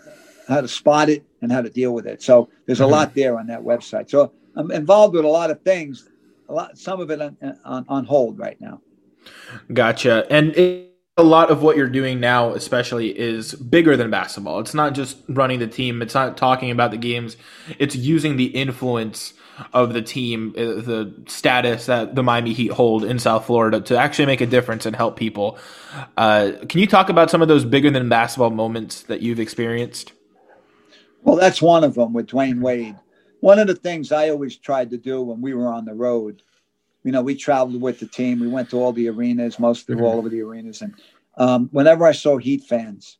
how to spot it and how to deal with it. So there's a mm-hmm. lot there on that website. So I'm involved with a lot of things. A lot, some of it on, on, on hold right now. Gotcha. And it, a lot of what you're doing now, especially, is bigger than basketball. It's not just running the team. It's not talking about the games. It's using the influence of the team, uh, the status that the Miami Heat hold in South Florida to actually make a difference and help people. Uh, can you talk about some of those bigger than basketball moments that you've experienced? Well, that's one of them with Dwyane Wade. One of the things I always tried to do when we were on the road, you know, we traveled with the team. We went to all the arenas, most of mm-hmm. all over the arenas, and um, whenever I saw Heat fans,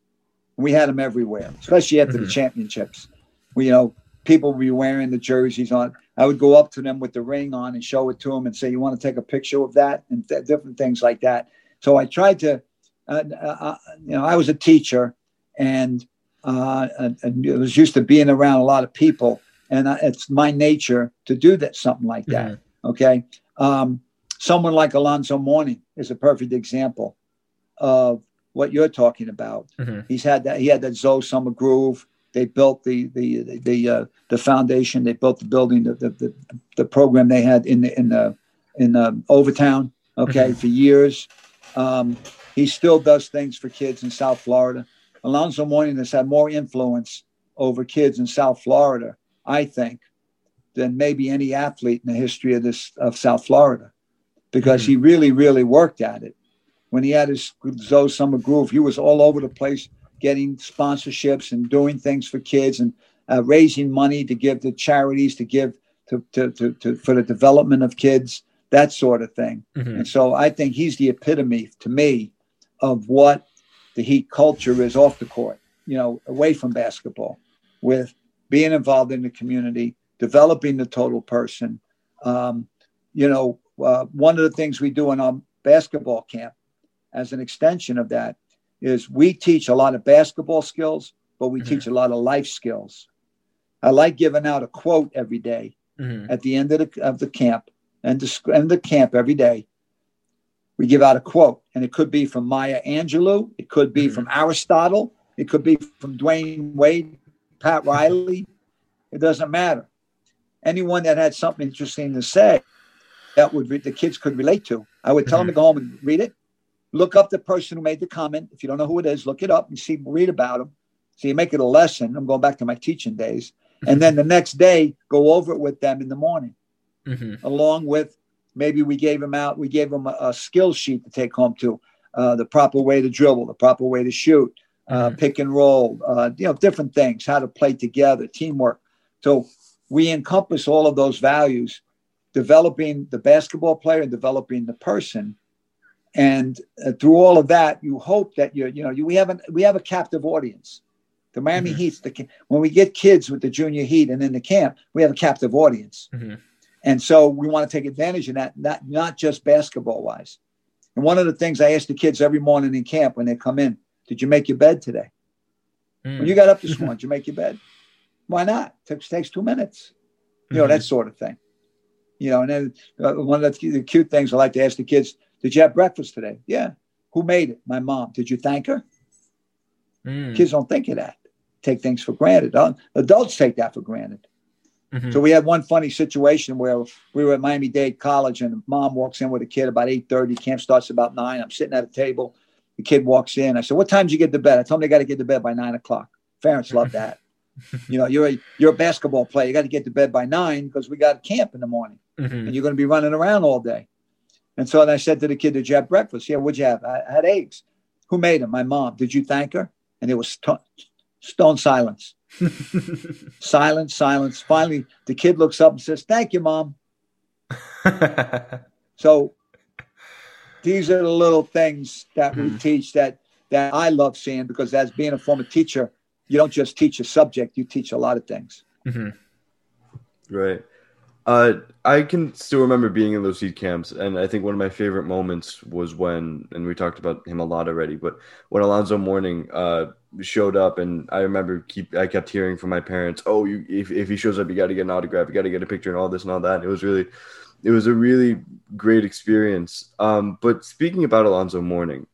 we had them everywhere, especially after mm-hmm. the championships. We, you know, people would be wearing the jerseys on. I would go up to them with the ring on and show it to them and say, "You want to take a picture of that?" and th- different things like that. So I tried to, uh, uh, uh you know, I was a teacher, and, uh, and, and I was used to being around a lot of people, and I, it's my nature to do that something like that. Mm-hmm. Okay, um, someone like Alonzo Mourning is a perfect example of what you're talking about. Mm-hmm. He's had that. He had that Zo's Summer Groove. They built the the the uh, the foundation. They built the building, the, the the, the program they had in the in the in the Overtown. Okay, mm-hmm. for years. Um, he still does things for kids in South Florida. Alonzo Mourning has had more influence over kids in South Florida, I think, than maybe any athlete in the history of this of South Florida, because mm-hmm. he really, really worked at it when he had his Zo's Summer Groove, he was all over the place getting sponsorships and doing things for kids and uh, raising money to give to charities, to give to, to, to, to, for the development of kids, that sort of thing. Mm-hmm. And so I think he's the epitome to me of what the Heat culture is off the court, you know, away from basketball, with being involved in the community, developing the total person. Um, you know, uh, one of the things we do in our basketball camp as an extension of that is we teach a lot of basketball skills, but we mm-hmm. teach a lot of life skills. I like giving out a quote every day mm-hmm. at the end of the, of the camp and the of the camp every day. We give out a quote, and it could be from Maya Angelou, it could be mm-hmm. from Aristotle, it could be from Dwyane Wade, Pat Riley. It doesn't matter. Anyone that had something interesting to say that would the kids could relate to, I would tell them to mm-hmm. go home and read it look up the person who made the comment. If you don't know who it is, look it up and see, read about them. So you make it a lesson. I'm going back to my teaching days. Mm-hmm. And then the next day, go over it with them in the morning, mm-hmm. along with maybe we gave them out, we gave them a, a skill sheet to take home to uh, the proper way to dribble, the proper way to shoot, uh, mm-hmm. pick and roll, uh, you know, different things, how to play together, teamwork. So we encompass all of those values, developing the basketball player and developing the person and uh, through all of that, you hope that you you know you, we have an, we have a captive audience. The Miami mm-hmm. Heat's the when we get kids with the junior Heat and in the camp, we have a captive audience, mm-hmm. And so we want to take advantage of that. Not not just basketball wise. And one of the things I ask the kids every morning in camp when they come in, did you make your bed today? Mm. When you got up this morning, did you make your bed? Why not? It takes, two minutes. You know, mm-hmm. that sort of thing. You know, and then uh, one of the, the cute things I like to ask the kids, did you have breakfast today? Yeah. Who made it? My mom. Did you thank her? Mm. Kids don't think of that. Take things for granted. Adults take that for granted. Mm-hmm. So we had one funny situation where we were at Miami Dade College and mom walks in with a kid about 8:30. Camp starts about nine. I'm sitting at a table. The kid walks in. I said, What time did you get to bed? I told him they got to get to bed by nine o'clock. Parents love that. you know, you're a you're a basketball player. You got to get to bed by nine because we got camp in the morning. Mm-hmm. And you're going to be running around all day. And so I said to the kid, Did you have breakfast? Yeah, what'd you have? I had eggs. Who made them? My mom. Did you thank her? And it was st- stone silence. silence, silence. Finally, the kid looks up and says, Thank you, mom. so these are the little things that we mm-hmm. teach that that I love seeing because as being a former teacher, you don't just teach a subject, you teach a lot of things. Mm-hmm. Right. Uh, I can still remember being in those Heat camps, and I think one of my favorite moments was when, and we talked about him a lot already, but when Alonzo Mourning uh, showed up, and I remember keep I kept hearing from my parents, "Oh, you if, if he shows up, you got to get an autograph, you got to get a picture, and all this and all that." it was really, it was a really great experience. Um, but speaking about Alonzo Mourning,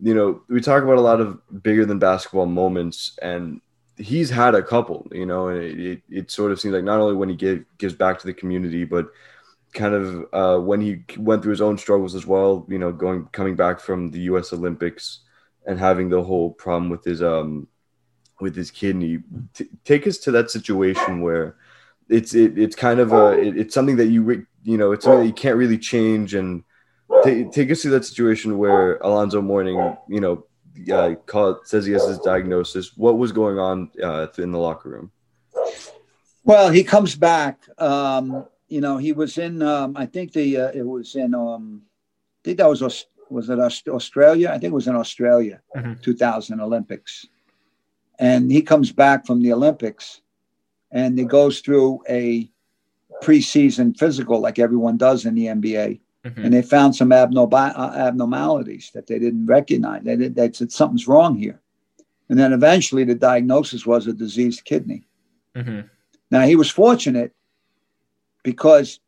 you know, we talk about a lot of bigger than basketball moments, and he's had a couple, you know, and it, it, it, sort of seems like not only when he gave, gives back to the community, but kind of uh, when he went through his own struggles as well, you know, going coming back from the U.S. Olympics and having the whole problem with his um with his kidney. T- take us to that situation where it's it, it's kind of a it, it's something that you you know it's something that you can't really change and take, take us through that situation where Alonzo Mourning you know uh, call says he has his diagnosis. What was going on uh, in the locker room? Well, he comes back. Um, you know, he was in. Um, I think the uh, it was in. Um, I think that was was it Australia? I think it was in Australia, mm-hmm. 2000 Olympics, and he comes back from the Olympics, and he goes through a preseason physical like everyone does in the NBA. Mm-hmm. And they found some abnormal, uh, abnormalities that they didn't recognize. They, they said something's wrong here. And then eventually the diagnosis was a diseased kidney. Mm-hmm. Now he was fortunate because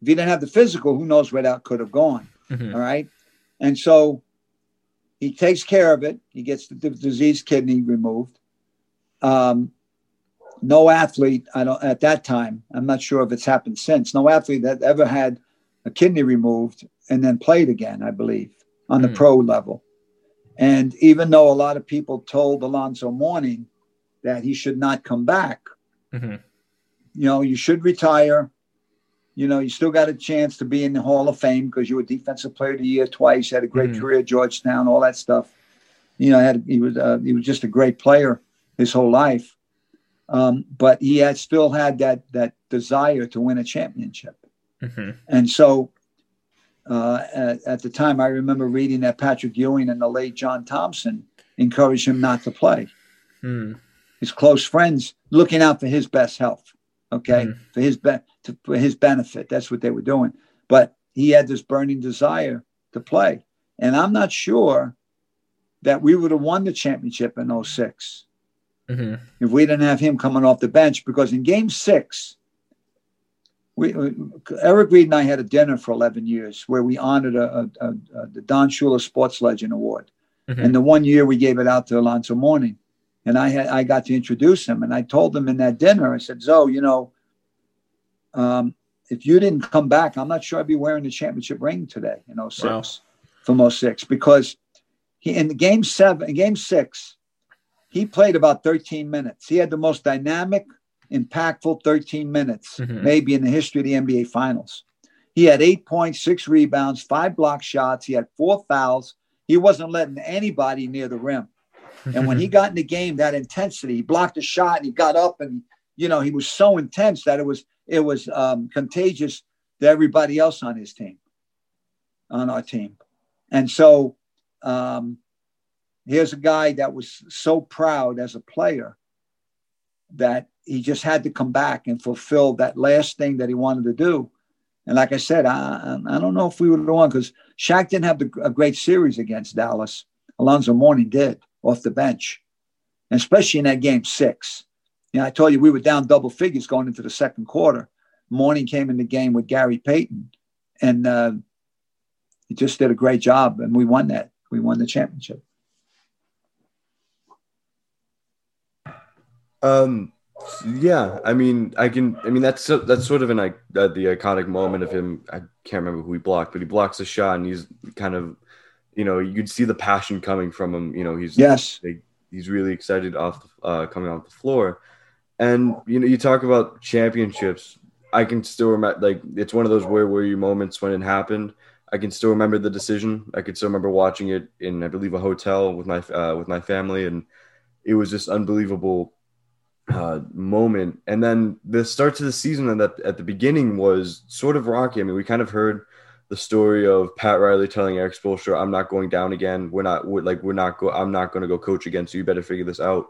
if he didn't have the physical, who knows where that could have gone. Mm-hmm. All right. And so he takes care of it. He gets the diseased kidney removed. Um, no athlete, I don't at that time, I'm not sure if it's happened since. No athlete that ever had a kidney removed and then played again, I believe, on the pro level. And even though a lot of people told Alonzo Mourning that he should not come back, mm-hmm. you know, you should retire. You know, you still got a chance to be in the Hall of Fame because you were Defensive Player of the Year twice. Had a great mm-hmm. career at Georgetown, all that stuff. You know, had he was uh, he was just a great player his whole life. Um, but he had still had that that desire to win a championship. Mm-hmm. And so, uh, at, at, the time, I remember reading that Patrick Ewing and the late John Thompson encouraged him not to play. Mm. His close friends looking out for his best health, okay, mm. for his be- to, for his benefit. That's what they were doing. But he had this burning desire to play, and I'm not sure that we would have won the championship in 6 mm-hmm. if we didn't have him coming off the bench. Because in Game Six, we, Eric Reid and I had a dinner for 11 years where we honored a, a, a, the Don Shula Sports Legend Award. Mm-hmm. And the one year we gave it out to Alonzo Mourning. And I had I got to introduce him. And I told him in that dinner, I said, Zo, you know, um, if you didn't come back, I'm not sure I'd be wearing the championship ring today in 06 wow. from 06 because he in the game seven, in game six, he played about 13 minutes. He had the most dynamic – impactful 13 minutes, mm-hmm. maybe in the history of the NBA Finals. He had eight points, six rebounds, five block shots. He had four fouls. He wasn't letting anybody near the rim. And when he got in the game, that intensity, he blocked a shot and he got up and you know he was so intense that it was it was um, contagious to everybody else on his team, on our team. And so um, here's a guy that was so proud as a player that he just had to come back and fulfill that last thing that he wanted to do. And like I said, I, I don't know if we would have won because Shaq didn't have the, a great series against Dallas. Alonzo Mourning did off the bench, and especially in that game six. You know, I told you we were down double figures going into the second quarter. Mourning came in the game with Gary Payton, and uh, he just did a great job, and we won that. We won the championship. Um, yeah, I mean, I can. I mean, that's that's sort of an like uh, the iconic moment of him. I can't remember who he blocked, but he blocks a shot, and he's kind of, you know, you'd see the passion coming from him. You know, he's yes, he's really excited off uh, coming off the floor, and you know, you talk about championships. I can still remember, like, it's one of those where were you moments when it happened. I can still remember the decision. I could still remember watching it in, I believe, a hotel with my uh, with my family, and it was just unbelievable uh, moment. And then the start to the season and that at the beginning was sort of rocky. I mean, we kind of heard the story of Pat Riley telling Erik Spoelstra, "I'm not going down again. We're not we're, like we're not go. I'm not going to go coach again. So you better figure this out."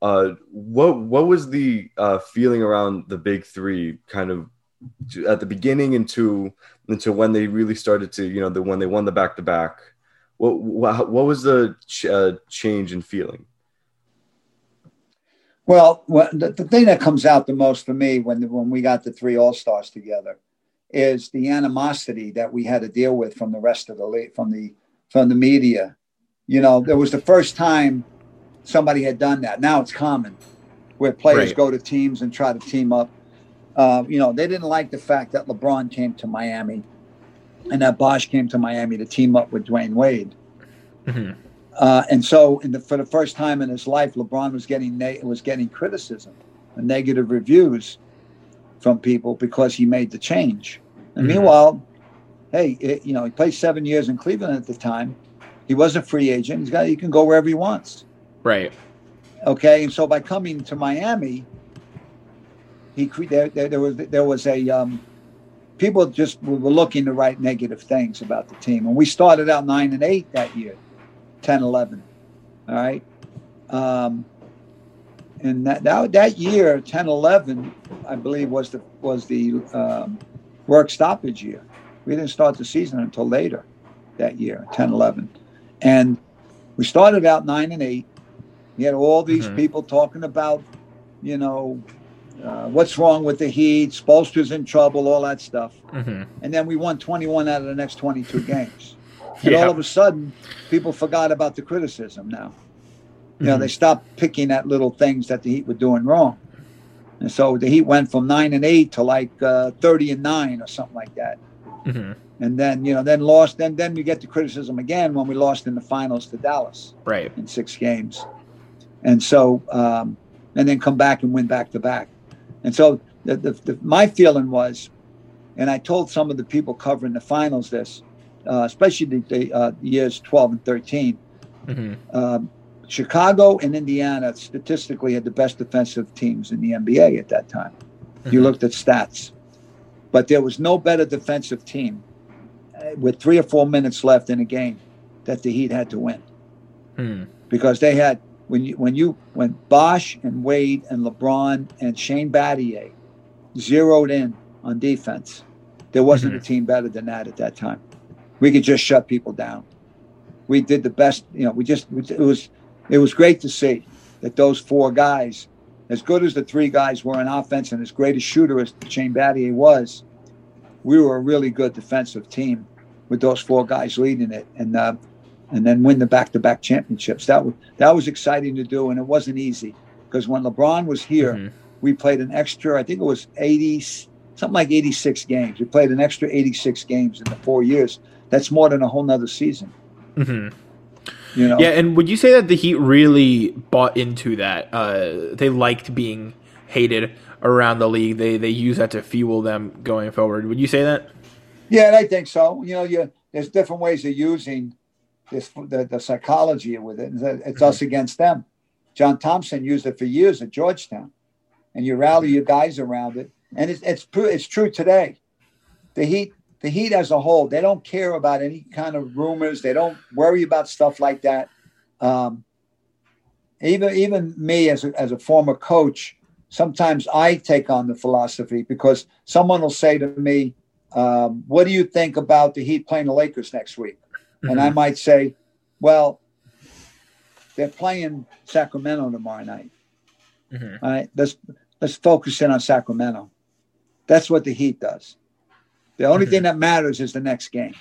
Uh, what what was the uh, feeling around the big three kind of at the beginning into until when they really started to you know the when they won the back to back? What, what what was the ch- uh, change in feeling? Well, the, the thing that comes out the most for me when when we got the three All Stars together is the animosity that we had to deal with from the rest of the from the from the media. You know, it was the first time somebody had done that. Now it's common where players right. go to teams and try to team up. Uh, you know, they didn't like the fact that LeBron came to Miami and that Bosh came to Miami to team up with Dwyane Wade. Mm-hmm. Uh, and so, the, for the first time in his life, LeBron was getting was getting criticism negative reviews. from people because he made the change. And mm-hmm. meanwhile, hey, it, you know, he played seven years in Cleveland at the time. He was a free agent. He's got he can go wherever he wants. Right. Okay, and so by coming to Miami, he there, there, there was there was a um, people just were looking to write negative things about the team, and we started out nine and eight that year, 10, 11. All right. Um, and that, that that year 10 11 i believe was the was the um, work stoppage year we didn't start the season until later that year 10 11 and we started out 9 and 8 you had all these mm-hmm. people talking about you know uh, what's wrong with the heat Spoelstra's in trouble all that stuff mm-hmm. and then we won 21 out of the next 22 games and yeah. all of a sudden people forgot about the criticism now you know, they mm-hmm. stopped picking at little things that the Heat were doing wrong. And so the Heat went from nine and eight to like uh, 30 and nine or something like that. Mm-hmm. And then, you know, then lost. Then, then we get the criticism again when we lost in the finals to Dallas. Right. In six games. And so, um, and then come back and win back to back. And so the, the, the, my feeling was, and I told some of the people covering the finals this, uh, especially the, the uh, years 12 and 13. Mm-hmm. Um, Chicago and Indiana statistically had the best defensive teams in the NBA at that time. Mm-hmm. You looked at stats, but there was no better defensive team uh, with three or four minutes left in a game that the Heat had to win hmm. because they had when you when you when Bosh and Wade and LeBron and Shane Battier zeroed in on defense, there wasn't mm-hmm. a team better than that at that time. We could just shut people down. We did the best, you know. We just it was it was great to see that those four guys, as good as the three guys were in offense and as great a shooter as Shane Battier was, we were a really good defensive team with those four guys leading it, and uh, and then win the back-to-back championships. That was that was exciting to do, and it wasn't easy because when LeBron was here, mm-hmm. we played an extra. I think it was eighty, something like eighty-six games. We played an extra eighty-six games in the four years. That's more than a whole nother season. Mm-hmm. You know? Yeah, and would you say that the Heat really bought into that? Uh, they liked being hated around the league. They they use that to fuel them going forward. Would you say that? Yeah, and I think so. You know, you there's different ways of using this the, the psychology with it. It's mm-hmm. us against them. John Thompson used it for years at Georgetown, and you rally your guys around it. And it's it's, it's true today. The Heat the Heat as a whole, they don't care about any kind of rumors. They don't worry about stuff like that. Um, even even me as a, as a former coach, sometimes I take on the philosophy because someone will say to me, um, "What do you think about the Heat playing the Lakers next week?" Mm-hmm. And I mm-hmm. might say, "Well, they're playing Sacramento tomorrow night. Mm-hmm. All right, let's let's focus in on Sacramento. That's what the Heat does." The only mm-hmm. thing that matters is the next game.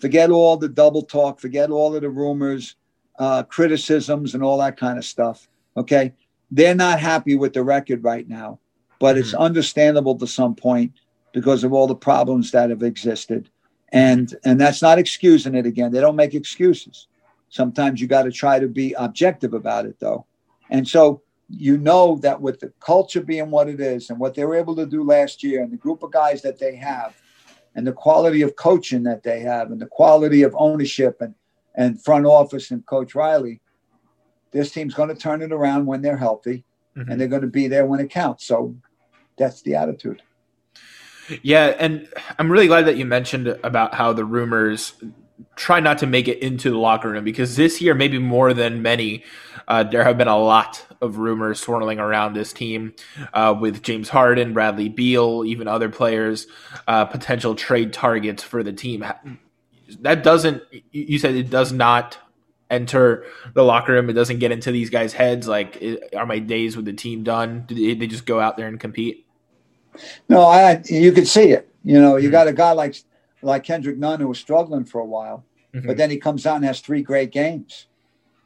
Forget all the double talk, forget all of the rumors, uh, criticisms, and all that kind of stuff. Okay. They're not happy with the record right now, but mm-hmm. it's understandable to some point because of all the problems that have existed. And and that's not excusing it again. They don't make excuses. Sometimes you got to try to be objective about it though. And so you know that with the culture being what it is and what they were able to do last year and the group of guys that they have, and the quality of coaching that they have and the quality of ownership and, and front office and Coach Riley, this team's going to turn it around when they're healthy mm-hmm. and they're going to be there when it counts. So that's the attitude. Yeah, and I'm really glad that you mentioned about how the rumors try not to make it into the locker room because this year, maybe more than many, uh, there have been a lot of rumors swirling around this team uh, with James Harden, Bradley Beal, even other players, uh, potential trade targets for the team. That doesn't, you said it does not enter the locker room. It doesn't get into these guys' heads. Like, are my days with the team done? Do they just go out there and compete? No, I. You can see it. You know, you mm-hmm. got a guy like like Kendrick Nunn who was struggling for a while, mm-hmm. but then he comes out and has three great games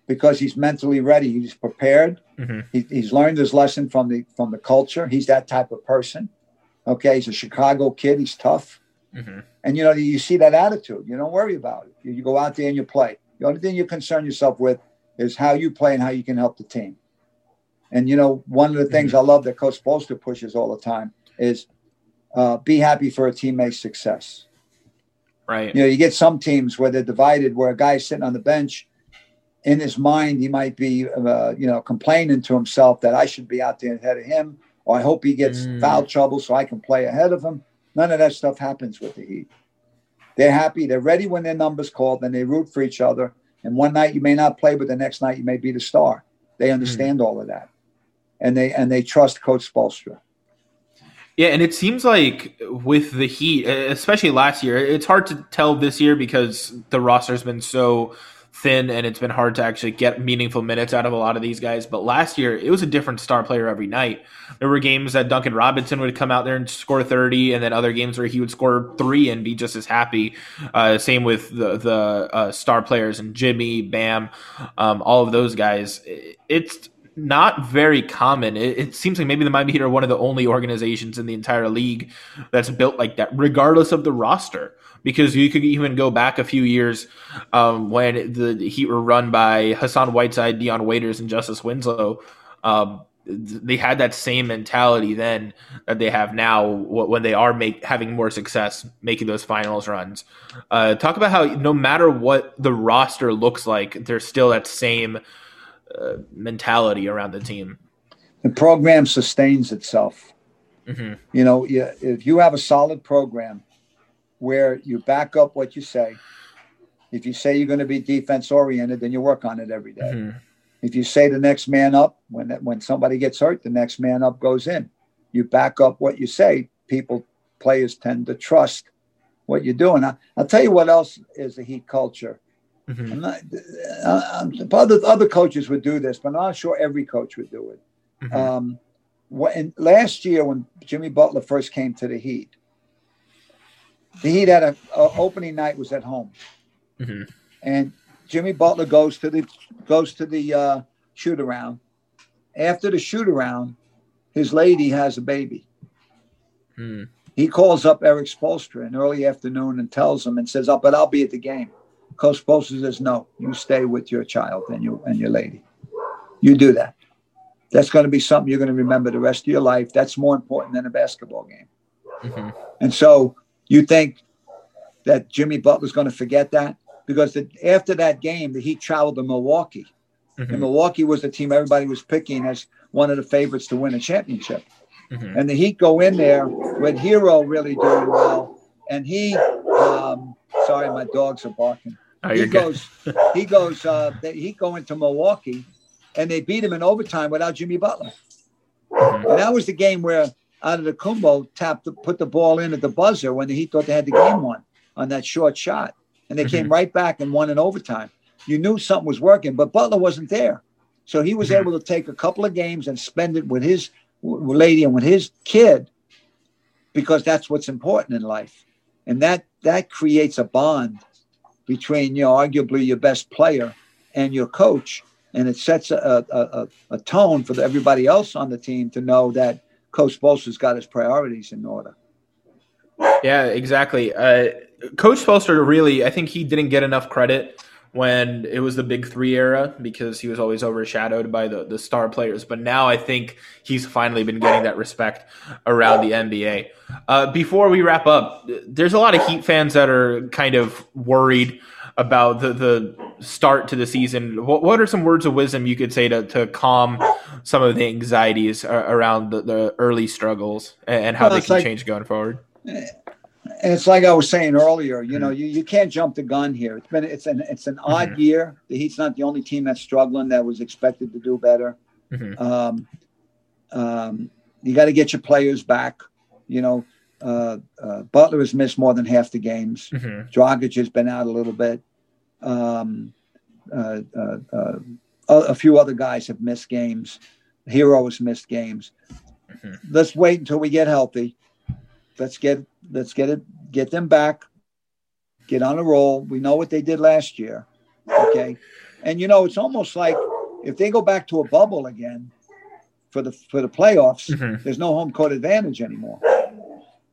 because he's mentally ready. He's prepared. Mm-hmm. He, he's learned his lesson from the from the culture. He's that type of person. Okay, he's a Chicago kid. He's tough, mm-hmm. and you know you see that attitude. You don't worry about it. You, you go out there and you play. The only thing you concern yourself with is how you play and how you can help the team. And you know, one of the things mm-hmm. I love that Coach Spoelstra pushes all the time is uh, be happy for a teammate's success. Right. You know, you get some teams where they're divided, where a guy's sitting on the bench. In his mind, he might be, uh, you know, complaining to himself that I should be out there ahead of him, or I hope he gets Mm. foul trouble so I can play ahead of him. None of that stuff happens with the Heat. They're happy. They're ready when their number's called, and they root for each other. And one night you may not play, but the next night you may be the star. They understand all of that, and they and they trust Coach Spoelstra. Yeah, and it seems like with the Heat, especially last year, it's hard to tell this year because the roster's been so thin and it's been hard to actually get meaningful minutes out of a lot of these guys. But last year, it was a different star player every night. There were games that Duncan Robinson would come out there and score 30, and then other games where he would score three and be just as happy. Uh, same with the, the uh, star players and Jimmy, Bam, um, all of those guys. It's not very common. It, it, seems like maybe the Miami Heat are one of the only organizations in the entire league that's built like that, regardless of the roster. Because you could even go back a few years um, when the Heat were run by Hassan Whiteside, Dion Waiters, and Justice Winslow. Um, they had that same mentality then that they have now when they are make, having more success making those finals runs. Uh, talk about how no matter what the roster looks like, there's still that same uh, mentality around the team. The program sustains itself. Mm-hmm. You know, if you have a solid program where you back up what you say, if you say you're going to be defense oriented, then you work on it every day. Mm-hmm. If you say the next man up, when when somebody gets hurt, the next man up goes in. You back up what you say. People, players tend to trust what you're doing. I, will tell you what else is the Heat culture. Mm-hmm. I'm not, uh, other other coaches would do this, but I'm not sure every coach would do it. Mm-hmm. Um, when last year when Jimmy Butler first came to the Heat, the Heat had a, a opening night was at home, mm-hmm. and Jimmy Butler goes to the goes to the uh, shoot around. After the shoot around, his lady has a baby. Mm. He calls up Erik Spoelstra in early afternoon and tells him and says, "Oh, but I'll be at the game." Coach Spoelstra says, "No, you stay with your child and you and your lady. You do that. That's going to be something you're going to remember the rest of your life. That's more important than a basketball game." Mm-hmm. And so you think that Jimmy Butler's going to forget that? Because the, after that game, the Heat traveled to Milwaukee. Mm-hmm. And Milwaukee was the team everybody was picking as one of the favorites to win a championship. Mm-hmm. And the Heat go in there with Herro really doing well. And he, um, sorry, my dogs are barking. Oh, he goes, he goes, uh, Heat go into Milwaukee and they beat him in overtime without Jimmy Butler. Mhm. And that was the game where Antetokounmpo tapped, the, put the ball in at the buzzer when he thought they had the game won on that short shot. And they came right back and won in overtime. You knew something was working, but Butler wasn't there. So he was Mhm. able to take a couple of games and spend it with his w- lady and with his kid because that's what's important in life. And that that creates a bond between, you know, arguably your best player and your coach. And it sets a, a, a, tone for everybody else on the team to know that Coach Spoelstra's got his priorities in order. Yeah, exactly. Uh, Coach Spoelstra really, I think he didn't get enough credit when it was the Big Three era because he was always overshadowed by the, the star players. But now I think he's finally been getting that respect around the NBA. Uh, before we wrap up, there's a lot of Heat fans that are kind of worried about the, the start to the season. What, what are some words of wisdom you could say to, to calm some of the anxieties around the, the early struggles and, how Well, they can like- change going forward? And it's like I was saying earlier, you know, you, you can't jump the gun here. It's been it's an it's an odd year. The Heat's not the only team that's struggling that was expected to do better. Mhm. Um, um, you got to get your players back. You know, uh, uh, Butler has missed more than half the games. Dragic has been out a little bit. Um, uh, uh, uh, a, few other guys have missed games. Herro has missed games. Mhm. Let's wait until we get healthy. Let's get let's get it get them back. Get on a roll. We know what they did last year. Okay, and you know it's almost like if they go back to a bubble again for the for the playoffs, Mhm. there's no home court advantage anymore.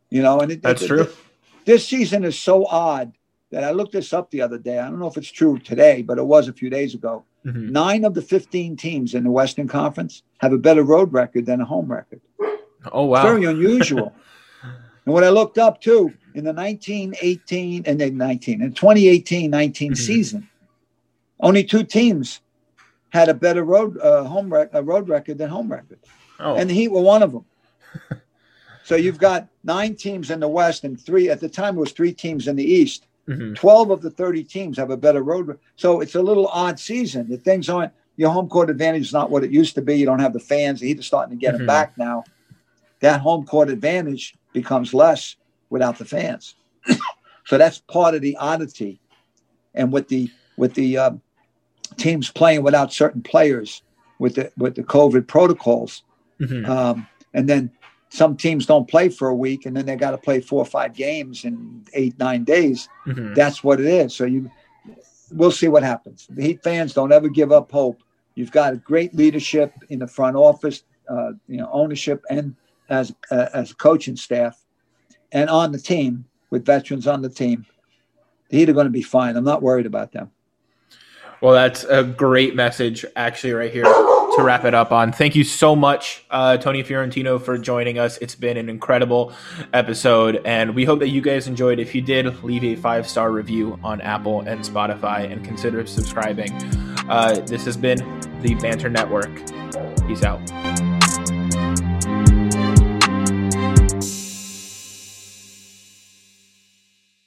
You know, and it, That's it- true. this season is so odd that I looked this up the other day. I don't know if it's true today, but it was a few days ago. Mhm. Nine of the 15 teams in the Western Conference have a better road record than a home record. Oh It's wow! very unusual. And what I looked up too in the 1918 and then 19 and 2018 19 mm-hmm. season, only two teams had a better road uh, home rec- road record than home record, oh. and the Heat were one of them. so you've got nine teams in the West and three at the time it was three teams in the East. Mm-hmm. Twelve of the thirty teams have a better road. So it's a little odd season. The things aren't your home court advantage is not what it used to be. You don't have the fans. The Heat are starting to get mm-hmm. them back now. That home court advantage becomes less without the fans. so that's part of the oddity. And with the with the uh, teams playing without certain players, with the with the COVID protocols, mm-hmm. um, and then some teams don't play for a week, and then they got to play four or five games in eight nine days. Mm-hmm. That's what it is. So you, we'll see what happens. The Heat fans don't ever give up hope. You've got a great leadership in the front office, uh, you know, ownership, and as uh, as a coaching staff and on the team with veterans on the team, the Heat are going to be fine. I'm not worried about them. Well, that's a great message, actually, right here to wrap it up on. Thank you so much, uh, Tony Fiorentino, for joining us. It's been an incredible episode, and we hope that you guys enjoyed. If you did, leave a five star review on Apple and Spotify and consider subscribing. Uh, this has been the Banter Network. Peace out.